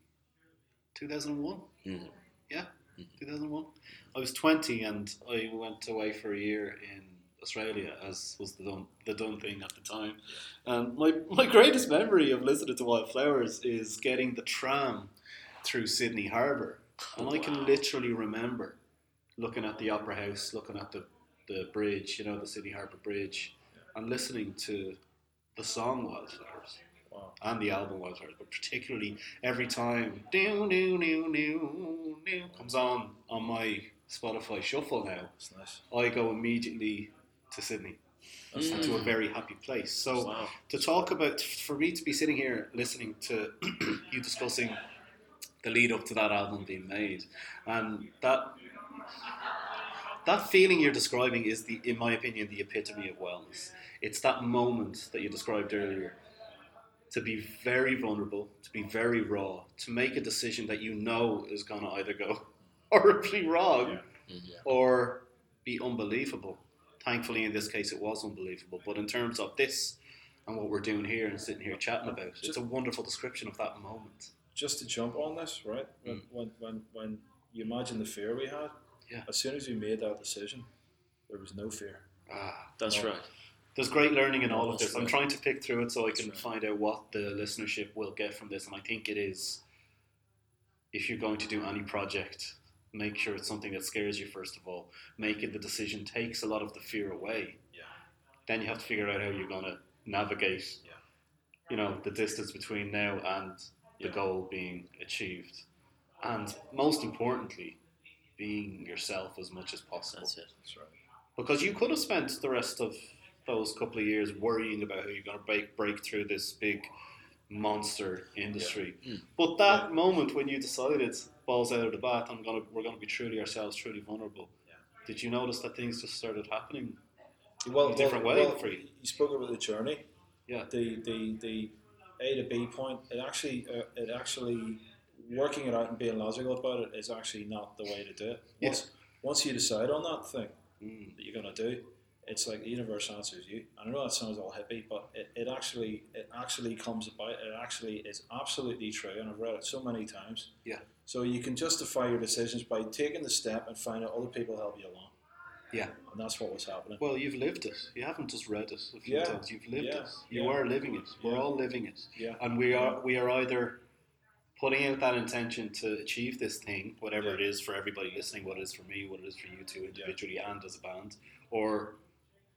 2001. Mhm. Yeah, 2001. I was 20 and I went away for a year in Australia, as was the done, the done thing at the time. And my, my greatest memory of listening to Wildflowers is getting the tram through Sydney Harbour. And I can literally remember looking at the Opera House, looking at the, the bridge, you know, the Sydney Harbour Bridge, and listening to the song Wildflowers Wow. and the album Wildflowers, but particularly every time "Doo, doo, doo, doo, doo" comes on on my Spotify shuffle now, It's nice. I go immediately to Sydney That's to a mm. very happy place. So Wow. to talk about, for me to be sitting here listening to you discussing the lead up to that album being made, and that that feeling you're describing is the, in my opinion, the epitome of wellness. It's that moment that you described earlier. To be very vulnerable, to be very raw, to make a decision that you know is going to either go horribly wrong Yeah. Mhm. or be unbelievable. Thankfully, in this case, it was unbelievable. But in terms of this and what we're doing here and sitting here chatting about, it's a wonderful description of that moment. Just to jump on this, right? When, when, when, when you imagine the fear we had, Yeah. as soon as we made that decision, there was no fear. Ah, That's No. right. there's great learning in all of That's this. I'm trying to pick through it so I That's can right. find out what the listenership will get from this. And I think it is if you're going to do any project, make sure it's something that scares you, first of all. Making the decision takes a lot of the fear away. Yeah. Then you have to figure out how you're going to navigate, Yeah. you know, the distance between now and the Yeah. goal being achieved. And most importantly, being yourself as much as possible. That's it. That's right. Because you could have spent the rest of those couple of years worrying about how you're going to break, break through this big monster industry. Mm. But that moment when you decided balls out of the bath, I'm gonna we're gonna be truly ourselves, truly vulnerable. Yeah. Did you notice that things just started happening? well, a different well, way well, for you. You spoke about the journey. Yeah. The the the A to B point. It actually uh, it actually working it out and being logical about it is actually not the way to do it. Yeah. Once once you decide on that thing Mm. that you're gonna do, it's like the universe answers you. I know that sounds all hippie, but it, it actually it actually comes about. It actually is absolutely true, and I've read it so many times. Yeah. So you can justify your decisions by taking the step and find out other people help you along. Yeah. And that's what was happening. Well, you've lived it. You haven't just read it a few Yeah. times. You've lived Yeah. it. You Yeah. are living it. We're Yeah. all living it. Yeah. And we are we are either putting out that intention to achieve this thing, whatever Yeah. it is for everybody listening, what it is for me, what it is for you two individually and as a band, or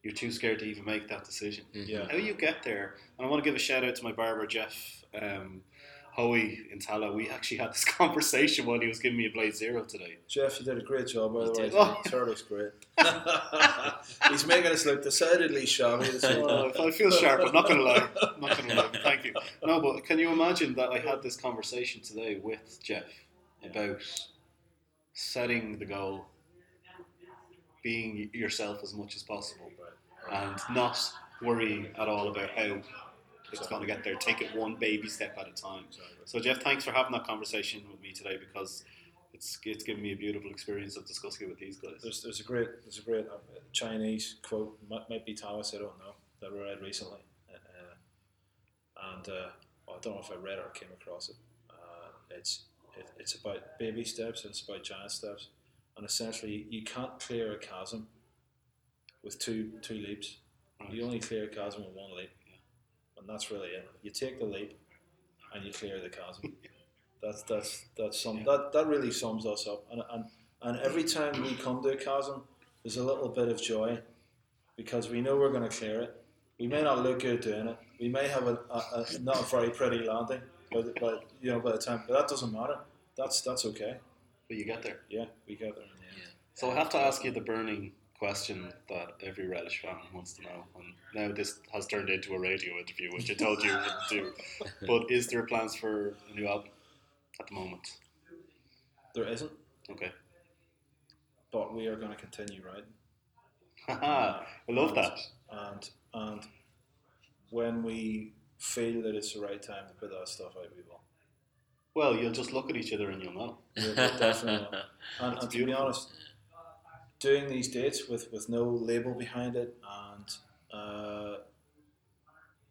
you're too scared to even make that decision. Yeah. How you get there, and I want to give a shout out to my barber Jeff um, Hoey in Tallaght. We actually had this conversation while he was giving me a Blade Zero today. Jeff, you did a great job, by the way. did. Oh. Third great. He's making us look decidedly shabby this. Oh, I feel sharp. I'm not going to lie. I'm not going to lie. Thank you. No, but can you imagine that I had this conversation today with Jeff about setting the goal, being yourself as much as possible, and not worrying at all about how it's going to get there. Take it one baby step at a time. So, Jeff, thanks for having that conversation with me today because it's it's given me a beautiful experience of discussing it with these guys. There's, there's a great there's a great uh, Chinese quote might, might be Taoist I don't know that I read recently, uh, and uh, well, I don't know if I read it or came across it. Uh, it's it, it's about baby steps and it's about giant steps, and essentially you can't clear a chasm with two two leaps. You only clear a chasm with one leap, and that's really it. You take the leap, and you clear the chasm. That's that's that's some that that really sums us up. And and and every time we come to a chasm, there's a little bit of joy because we know we're going to clear it. We may not look good doing it. We may have a, a, a not a very pretty landing, but, but you know by the time, but that doesn't matter. That's that's okay. But you get there. Yeah, we get there in the end. So I have to ask you the burning question that every Relish fan wants to know. And now this has turned into a radio interview, which I told you wouldn't do. But is there plans for a new album at the moment? There isn't, Okay. but we are going to continue writing. Haha, I love that. And and when we feel that it's the right time to put that stuff out, we will. Well, you'll just look at each other and you'll know. Will definitely. And, and to be honest, doing these dates with, with no label behind it and uh,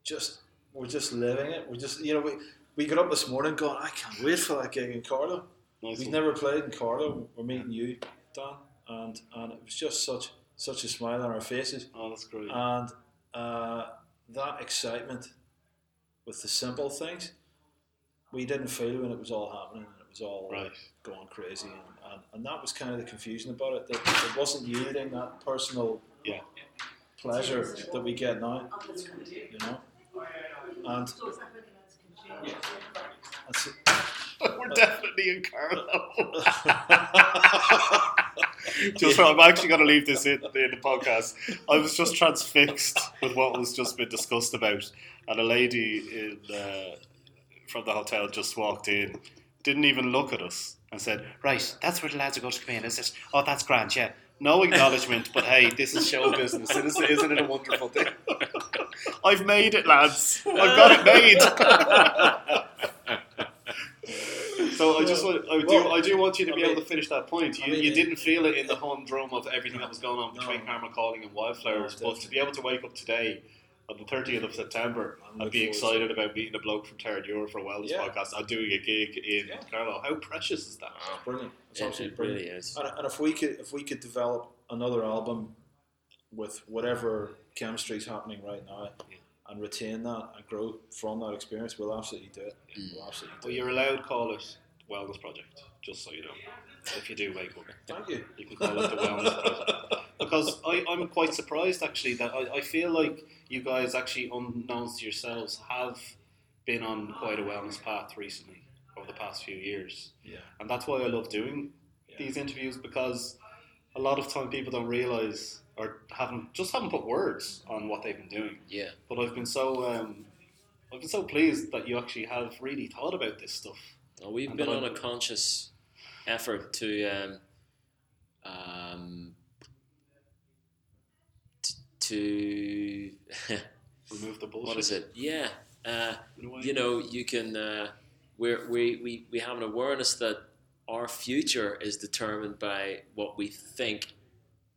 just we're just living it. We're just you know we we got up this morning going I can't wait for that gig in Carlow. Nice We've one. never played in Carlow. We're meeting you, Dan, and and it was just such such a smile on our faces Oh, that's great. and uh, that excitement with the simple things we didn't feel when it was all happening and it was all Right. going crazy and, and, and that was kind of the confusion about it that it wasn't yielding that personal Yeah. pleasure that we get now you know and that's it. We're definitely in Carlow. just I'm actually going to leave this in, in the podcast. I was just transfixed with what was just been discussed about, and a lady in uh, from the hotel just walked in, didn't even look at us, and said, "Right, that's where the lads are going to come in, is it? Oh, that's grand, yeah." No acknowledgement, but hey, this is show business. Isn't, isn't it a wonderful thing? I've made it, lads. I've got it made. So I just want, I do, Well, I do want you to I be mean- able to finish that point. You, I mean, you didn't feel it in the humdrum of everything that was going on between No. Karma Calling and Wildflowers, No, but to be able to wake up today on the 30th of September I'd be excited about meeting a bloke from Terra Euro for a wellness Yeah. podcast and doing a gig in Yeah. Carlow, how precious is that? Ah, brilliant it's it, absolutely it brilliant really is. And, and if we could if we could develop another album with whatever chemistry is happening right now and retain that and grow from that experience, we'll absolutely do it. We'll absolutely do Well, it. you're allowed to call it Wellness Project, just so you know. If you do wake up. Thank you. You can call it the Wellness Project. Because I, I'm quite surprised actually that I, I feel like you guys actually, unknowns to yourselves, have been on quite a wellness path recently over the past few years. Yeah. And that's why I love doing Yeah. these interviews because a lot of time people don't realise or haven't just haven't put words on what they've been doing. Yeah. But I've been so um, I've been so pleased that you actually have really thought about this stuff. Well, we've And been on a I'm- conscious effort to um, um, t- to Remove the bullshit. what is it? Yeah, uh, in you know, you can. Uh, we're, we we we have an awareness that our future is determined by what we think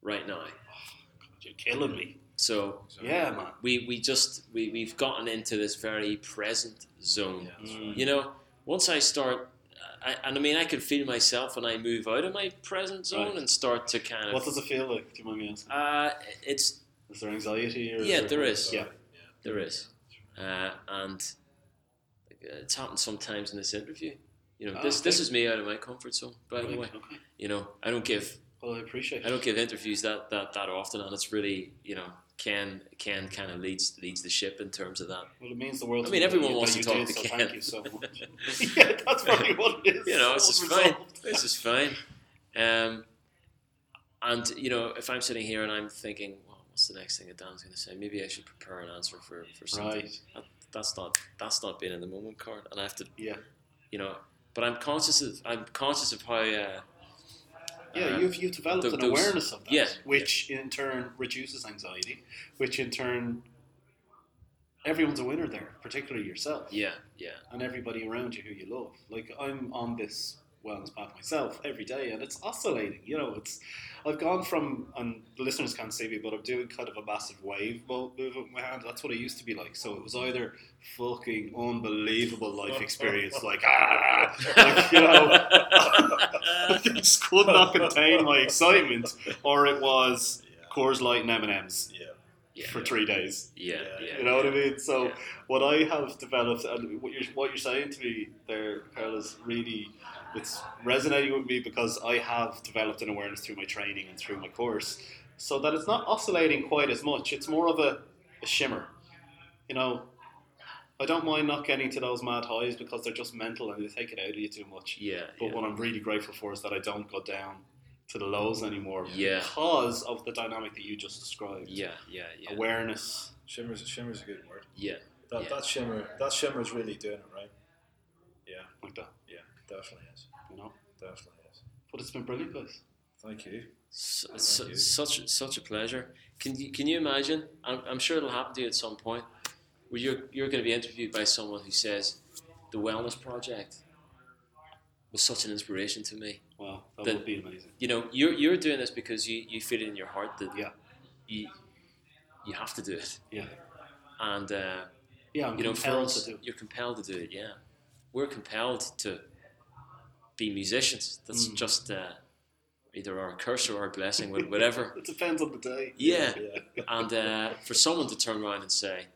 right now. God, You're killing me. So Yeah, man. we we just we we've gotten into this very present zone. Yeah, right. You know, once I start, I, and I mean, I can feel myself when I move out of my present zone Right. and start to kind of. What does it feel like? Do you mind me asking? Uh, it's Is there anxiety? Or Yeah, there is. Yeah. there is, uh, and it's happened sometimes in this interview. You know, Ah, this this is me out of my comfort zone. By the way, Okay. you know, I don't give Well, I appreciate I don't give interviews that that that often, and it's really you know Ken Ken kind of leads leads the ship in terms of that. Well, it means the world. I mean, everyone wants to talk did, to so Ken. Thank you so much. yeah, that's probably what it is. you know, this is fine. This is fine. Um, and you know, if I'm sitting here and I'm thinking, well, what's the next thing that Dan's going to say? Maybe I should prepare an answer for for something. Right. That, that's not that's not being in the moment card, and I have to, Yeah. you know. But I'm conscious of I'm conscious of how. Uh, Yeah, um, you've, you've developed th- an those- awareness of that, yeah, which in turn reduces anxiety, which in turn, everyone's a winner there, particularly yourself. Yeah, yeah, and everybody around you who you love. Like I'm on this wellness path myself every day, and it's oscillating. You know, it's I've gone from and the listeners can't see me, but I'm doing kind of a massive wave mo- movement with my hand. That's what I used to be like. So it was either fucking unbelievable life experience, like ah, like, you know. I just could not contain my excitement, or it was Coors Light and M and M's Yeah. yeah, for three days. yeah, Yeah, yeah. You know what I mean? So Yeah. what I have developed, and what you're what you're saying to me there, Carl, is really it's resonating with me because I have developed an awareness through my training and through my course, so that it's not oscillating quite as much. It's more of a, a shimmer. You know, I don't mind not getting to those mad highs because they're just mental and they take it out of you too much. Yeah, But yeah. what I'm really grateful for is that I don't go down to the lows anymore Yeah. because of the dynamic that you just described. yeah, yeah, yeah, Awareness. Shimmer's shimmer's a good word. yeah. That Yeah. that shimmer that shimmer's really doing it right. Yeah, like that, yeah, definitely is. you know. Definitely is. But it's been brilliant, guys. Thank you. Su- Thank su- you. such such a pleasure. Can you can you imagine? I'm, I'm sure it'll happen to you at some point, where you're you're going to be interviewed by someone who says, "The Wellness Project was such an inspiration to me." Wow, that The- would be amazing. You know, you're you're doing this because you, you feel it in your heart that Yeah. you you have to do it, Yeah, and uh, yeah. I'm you know, for us, to do. you're compelled to do it. Yeah, we're compelled to be musicians. That's Mm. just uh, either our curse or our blessing, whatever. It depends on the day. Yeah. Yeah. And uh, for someone to turn around and say,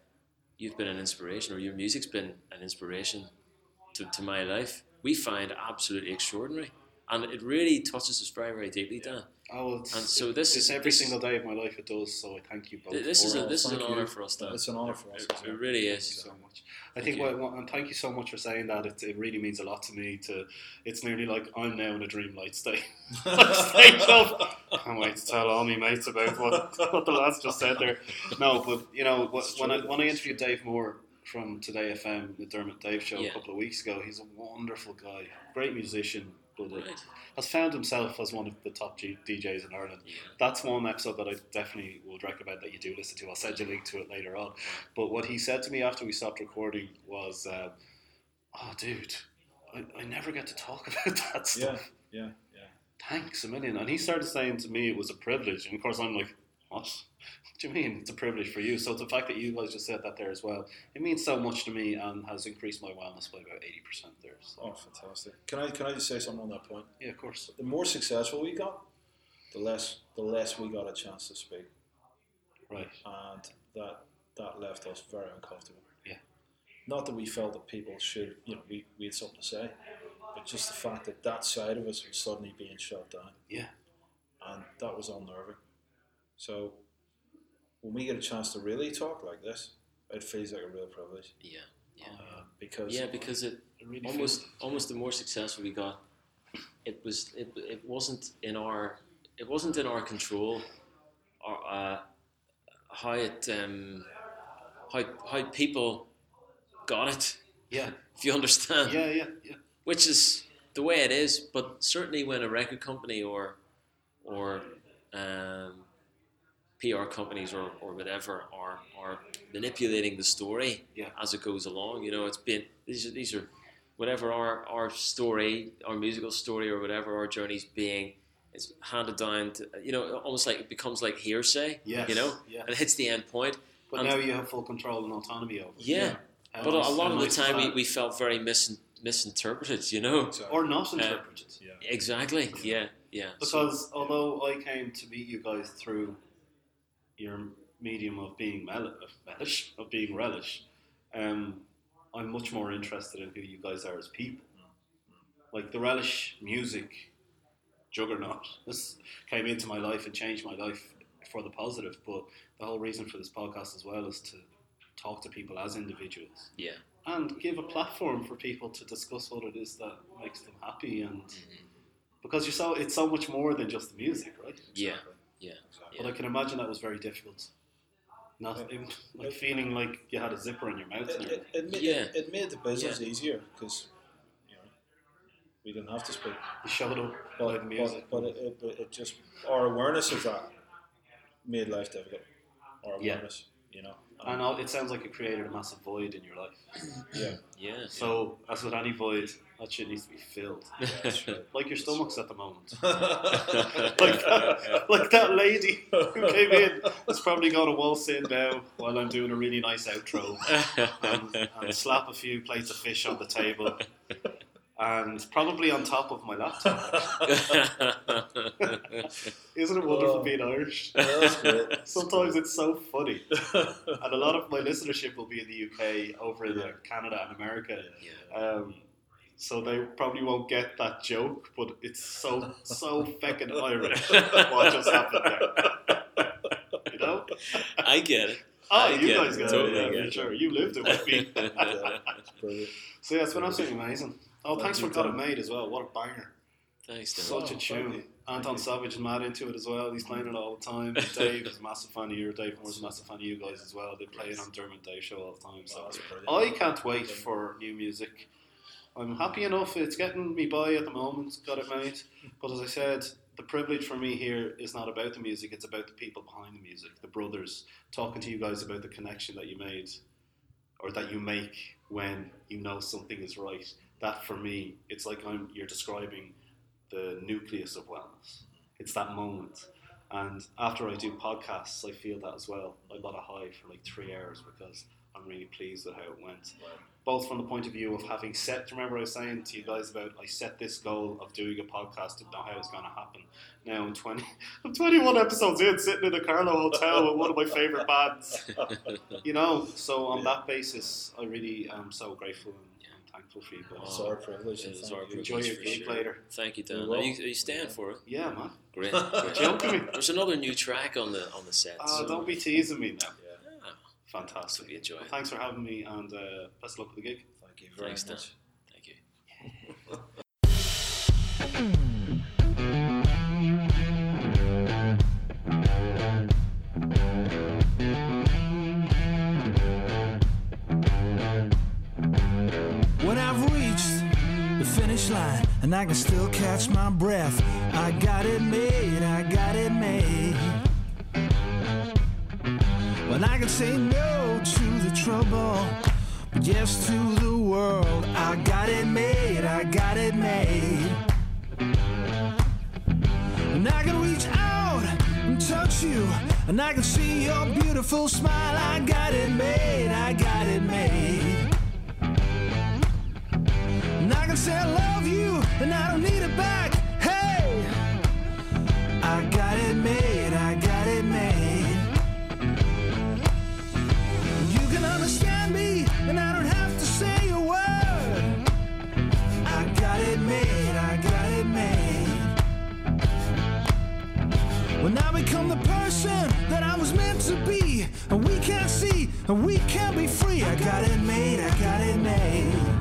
You've been an inspiration, or your music's been an inspiration to, to my life, we find absolutely extraordinary. And it really touches us very, very deeply, Dan. Oh, it's, And so this is- every this single day of my life it does. So I thank you both. This is a, this is an honour for us, Dan. It's an honor for us. It, it well. really Thank you is. so much. I Thank think you. what, what, and thank you so much for saying that. It, it really means a lot to me. To it's nearly like I'm now in a dreamlight state. stage of can't wait to tell all my mates about what, what the lads just said there. No, but you know what, when I when I interviewed Dave Moore from Today FM, the Dermot Dave show Yeah. a couple of weeks ago, he's a wonderful guy, great musician, but uh, Right. has found himself as one of the top G- DJs in Ireland. Yeah. That's one episode that I definitely would recommend that you do listen to. I'll send you a link to it later on. But what he said to me after we stopped recording was, um, "Oh, dude, I, I never get to talk about that stuff." Yeah, yeah, yeah. Thanks a million. And he started saying to me it was a privilege. And of course, I'm like, what? Do you mean it's a privilege for you? So the fact that you guys just said that there as well, it means so much to me and has increased my wellness by about eighty percent there. So, Oh, fantastic. Can I can I just say something on that point? yeah, of course. The more successful we got, the less the less we got a chance to speak, Right. and that that left us very uncomfortable. Yeah. Not that we felt that people should, you know, we, we had something to say, but just the fact that that side of us was suddenly being shut down. Yeah. And that was unnerving. So when we get a chance to really talk like this, it feels like a real privilege Yeah. Yeah. uh, because Yeah, because it It really almost feels- almost the more successful we got, it was it, it wasn't in our it wasn't in our control, or uh, how it um, how how people got it. Yeah, If you understand, yeah, yeah, yeah. which is the way it is. But certainly, when a record company or or um, PR companies or, or whatever are are manipulating the story Yeah. as it goes along, you know, it's been these are these are whatever our our story, our musical story, or whatever our journey's being. It's handed down to you know almost like it becomes like hearsay. Yes, You know, yeah. And it hits the end point. But And- now you have full control and autonomy over. it. Yeah, How but a, a lot of the time we, we felt very mis- misinterpreted. You know, Exactly. or not uh, interpreted. yeah. exactly. Yeah, yeah. So- Because although I came to meet you guys through your medium of being mel- of relish, of being relish, um, I'm much more interested in who you guys are as people. Like the relish music juggernaut, this came into my life and changed my life for the positive. But the whole reason for this podcast as well is to talk to people as individuals. Yeah, and give a platform for people to discuss what it is that makes them happy and because you're so it's so much more than just the music right? Yeah, yeah. but I can imagine that was very difficult not like feeling like you had a zipper in your mouth It, it, it, made, Yeah. it, it made the business easier because you know we didn't have to speak. you showed up But, by the music but, but it, it, but it just our awareness of that made life difficult. Our Yeah. awareness, you know. and all- it sounds like it created a massive void in your life yeah, Yeah. so as with any void that shit needs to be filled yeah, like your stomachs at the moment like that, like that lady who came in is probably going to waltz in now while I'm doing a really nice outro and, and slap a few plates of fish on the table and probably on top of my laptop. Isn't it wonderful Oh. being Irish? Sometimes it's so funny. And a lot of my listenership will be in the UK, over in uh, Canada and America. yeah. Um, so they probably won't get that joke, but it's so, so feckin' Irish what just happened there. You know? I get it. Oh, I you get guys it, got totally it, yeah, get for it. sure. You lived it with me. Yeah, it's. So yeah, it's been absolutely amazing. Oh, thanks for you, Got It Tom. Made as well. What a banger. Thanks, Dan. Such a Oh, tune. thank. Anton Savage is mad into it as well. He's playing it all the time. Dave is a massive fan of you. Dave Moore's a massive fan of you guys as well. They play it on Dermot Day show all the time. Oh, So that's. I can't wait for new music. I'm happy enough. It's getting me by at the moment. Got it made. But as I said, the privilege for me here is not about the music. It's about the people behind the music, the brothers. Talking to you guys about the connection that you made, or that you make when you know something is right. That for me, it's like I'm. You're describing the nucleus of wellness. It's that moment. And after I do podcasts, I feel that as well. I got a high for like three hours because I'm really pleased with how it went. Both from the point of view of having set, remember I was saying to you guys about I set this goal of doing a podcast, didn't know how it was going to happen. Now in 20, I'm 21 episodes in, sitting in a Carlow hotel with one of my favourite bands. You know, so on that basis, I really am so grateful and, and thankful for you guys. It's our privilege. and It is our you. privilege. Enjoy your for gig sure. later. Thank you, We Dan. Are you, are you staying for it? Yeah, man. Great. Great. joking me. There's another new track on the on the set. Oh, so- don't be teasing me now. Yeah, Fantastic. be a joy. Well, thanks for having me and uh, best of luck with the gig. thank you very Thanks, Dan. much. Thank you. When I've reached the finish line and I can still catch my breath, I got it made, I got it made. When I can say no to the trouble, but yes to the world, I got it made, I got it made. And I can reach out and touch you, and I can see your beautiful smile. I got it made, I got it made. And I can say I love you, and I don't need it back. Hey, I got it made, we can't be free. I got it made, I got it made.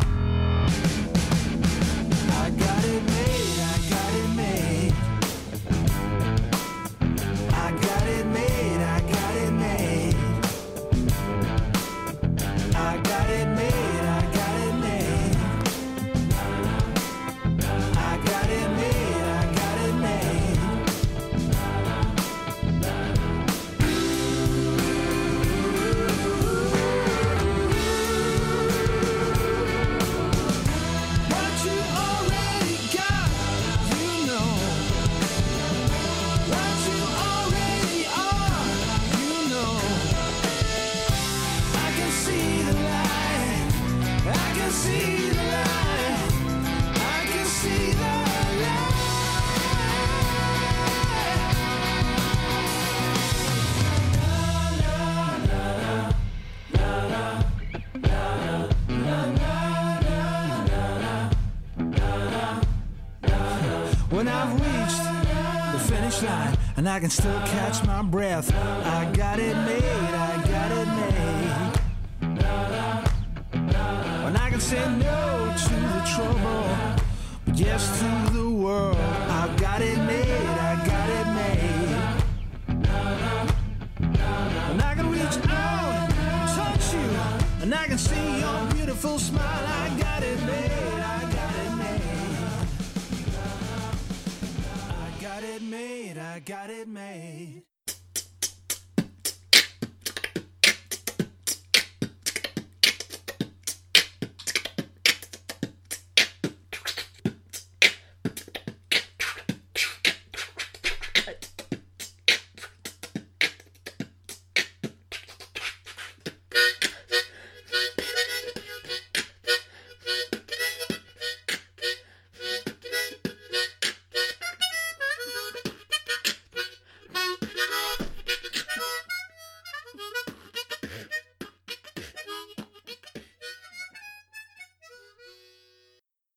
I can still catch my breath. I got it